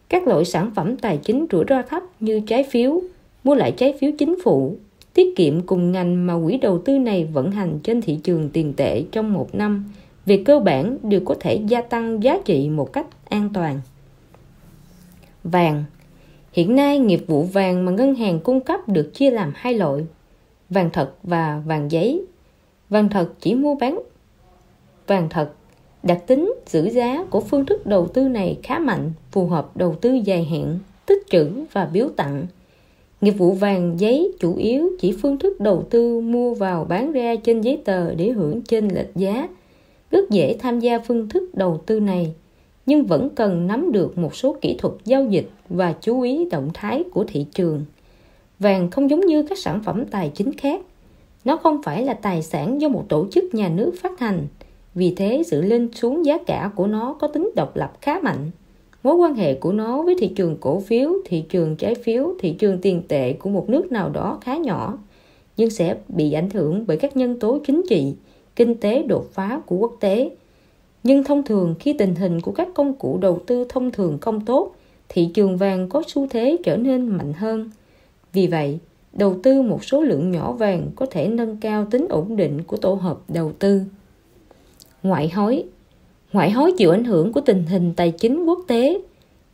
Các loại sản phẩm tài chính rủi ro thấp như trái phiếu, mua lại trái phiếu chính phủ, tiết kiệm cùng ngành mà quỹ đầu tư này vận hành trên thị trường tiền tệ trong một năm về cơ bản đều có thể gia tăng giá trị một cách an toàn. Vàng Hiện nay nghiệp vụ vàng mà ngân hàng cung cấp được chia làm hai loại, vàng thật và vàng giấy. Vàng thật chỉ mua bán vàng thật. Đặc tính giữ giá của phương thức đầu tư này khá mạnh, phù hợp đầu tư dài hạn, tích trữ và biếu tặng. Nghiệp vụ vàng giấy chủ yếu chỉ phương thức đầu tư mua vào bán ra trên giấy tờ để hưởng trên lệch giá. Rất dễ tham gia phương thức đầu tư này, nhưng vẫn cần nắm được một số kỹ thuật giao dịch và chú ý động thái của thị trường. Vàng không giống như các sản phẩm tài chính khác. Nó không phải là tài sản do một tổ chức nhà nước phát hành. Vì thế sự lên xuống giá cả của nó có tính độc lập khá mạnh. Mối quan hệ của nó với thị trường cổ phiếu, thị trường trái phiếu, thị trường tiền tệ của một nước nào đó khá nhỏ, nhưng sẽ bị ảnh hưởng bởi các nhân tố chính trị, kinh tế đột phá của quốc tế. Nhưng thông thường khi tình hình của các công cụ đầu tư thông thường không tốt, thị trường vàng có xu thế trở nên mạnh hơn. Vì vậy, đầu tư một số lượng nhỏ vàng có thể nâng cao tính ổn định của tổ hợp đầu tư. Ngoại hối Ngoại hối chịu ảnh hưởng của tình hình tài chính quốc tế,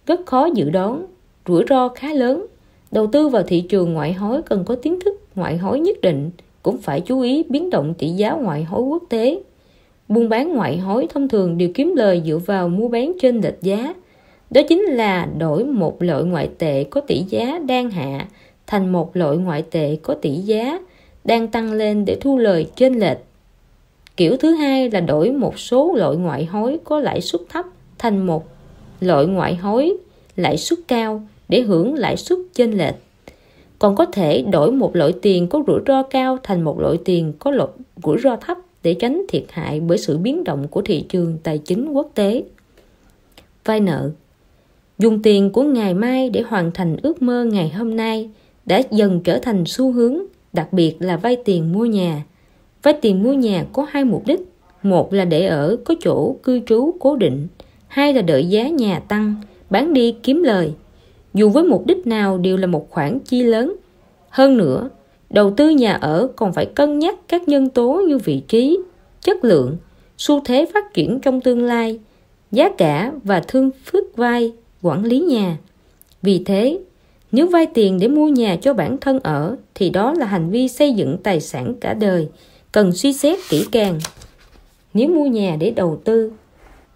rất khó dự đoán, rủi ro khá lớn. Đầu tư vào thị trường ngoại hối cần có kiến thức ngoại hối nhất định, cũng phải chú ý biến động tỷ giá ngoại hối quốc tế. Buôn bán ngoại hối thông thường đều kiếm lời dựa vào mua bán trên lệch giá. Đó chính là đổi một loại ngoại tệ có tỷ giá đang hạ thành một loại ngoại tệ có tỷ giá, đang tăng lên để thu lời trên lệch. Kiểu thứ hai là đổi một số loại ngoại hối có lãi suất thấp thành một loại ngoại hối lãi suất cao để hưởng lãi suất chênh lệch. Còn có thể đổi một loại tiền có rủi ro cao thành một loại tiền có loại rủi ro thấp để tránh thiệt hại bởi sự biến động của thị trường tài chính quốc tế. Vay nợ Dùng tiền của ngày mai để hoàn thành ước mơ ngày hôm nay đã dần trở thành xu hướng, đặc biệt là vay tiền mua nhà. Vay tiền mua nhà có hai mục đích. Một là để ở có chỗ cư trú cố định. Hai là đợi giá nhà tăng, bán đi kiếm lời. Dù với mục đích nào đều là một khoản chi lớn. Hơn nữa, đầu tư nhà ở còn phải cân nhắc các nhân tố như vị trí, chất lượng, xu thế phát triển trong tương lai, giá cả và thương phước vay, quản lý nhà. Vì thế, nếu vay tiền để mua nhà cho bản thân ở thì đó là hành vi xây dựng tài sản cả đời, cần suy xét kỹ càng. Nếu mua nhà để đầu tư,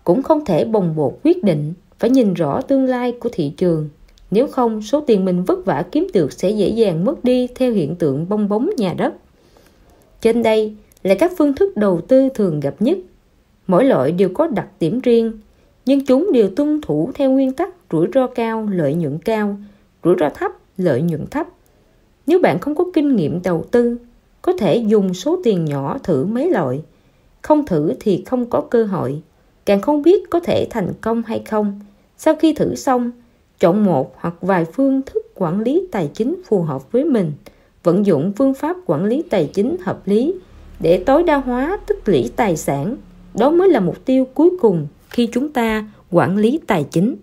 cũng không thể bồng bột quyết định, phải nhìn rõ tương lai của thị trường. Nếu không, số tiền mình vất vả kiếm được sẽ dễ dàng mất đi theo hiện tượng bong bóng nhà đất. Trên đây là các phương thức đầu tư thường gặp nhất. Mỗi loại đều có đặc điểm riêng, nhưng chúng đều tuân thủ theo nguyên tắc rủi ro cao, lợi nhuận cao, rủi ro thấp, lợi nhuận thấp. Nếu bạn không có kinh nghiệm đầu tư, có thể dùng số tiền nhỏ thử mấy loại. Không thử thì không có cơ hội, càng không biết có thể thành công hay không. Sau khi thử xong, chọn một hoặc vài phương thức quản lý tài chính phù hợp với mình, vận dụng phương pháp quản lý tài chính hợp lý để tối đa hóa tích lũy tài sản. Đó mới là mục tiêu cuối cùng khi chúng ta quản lý tài chính.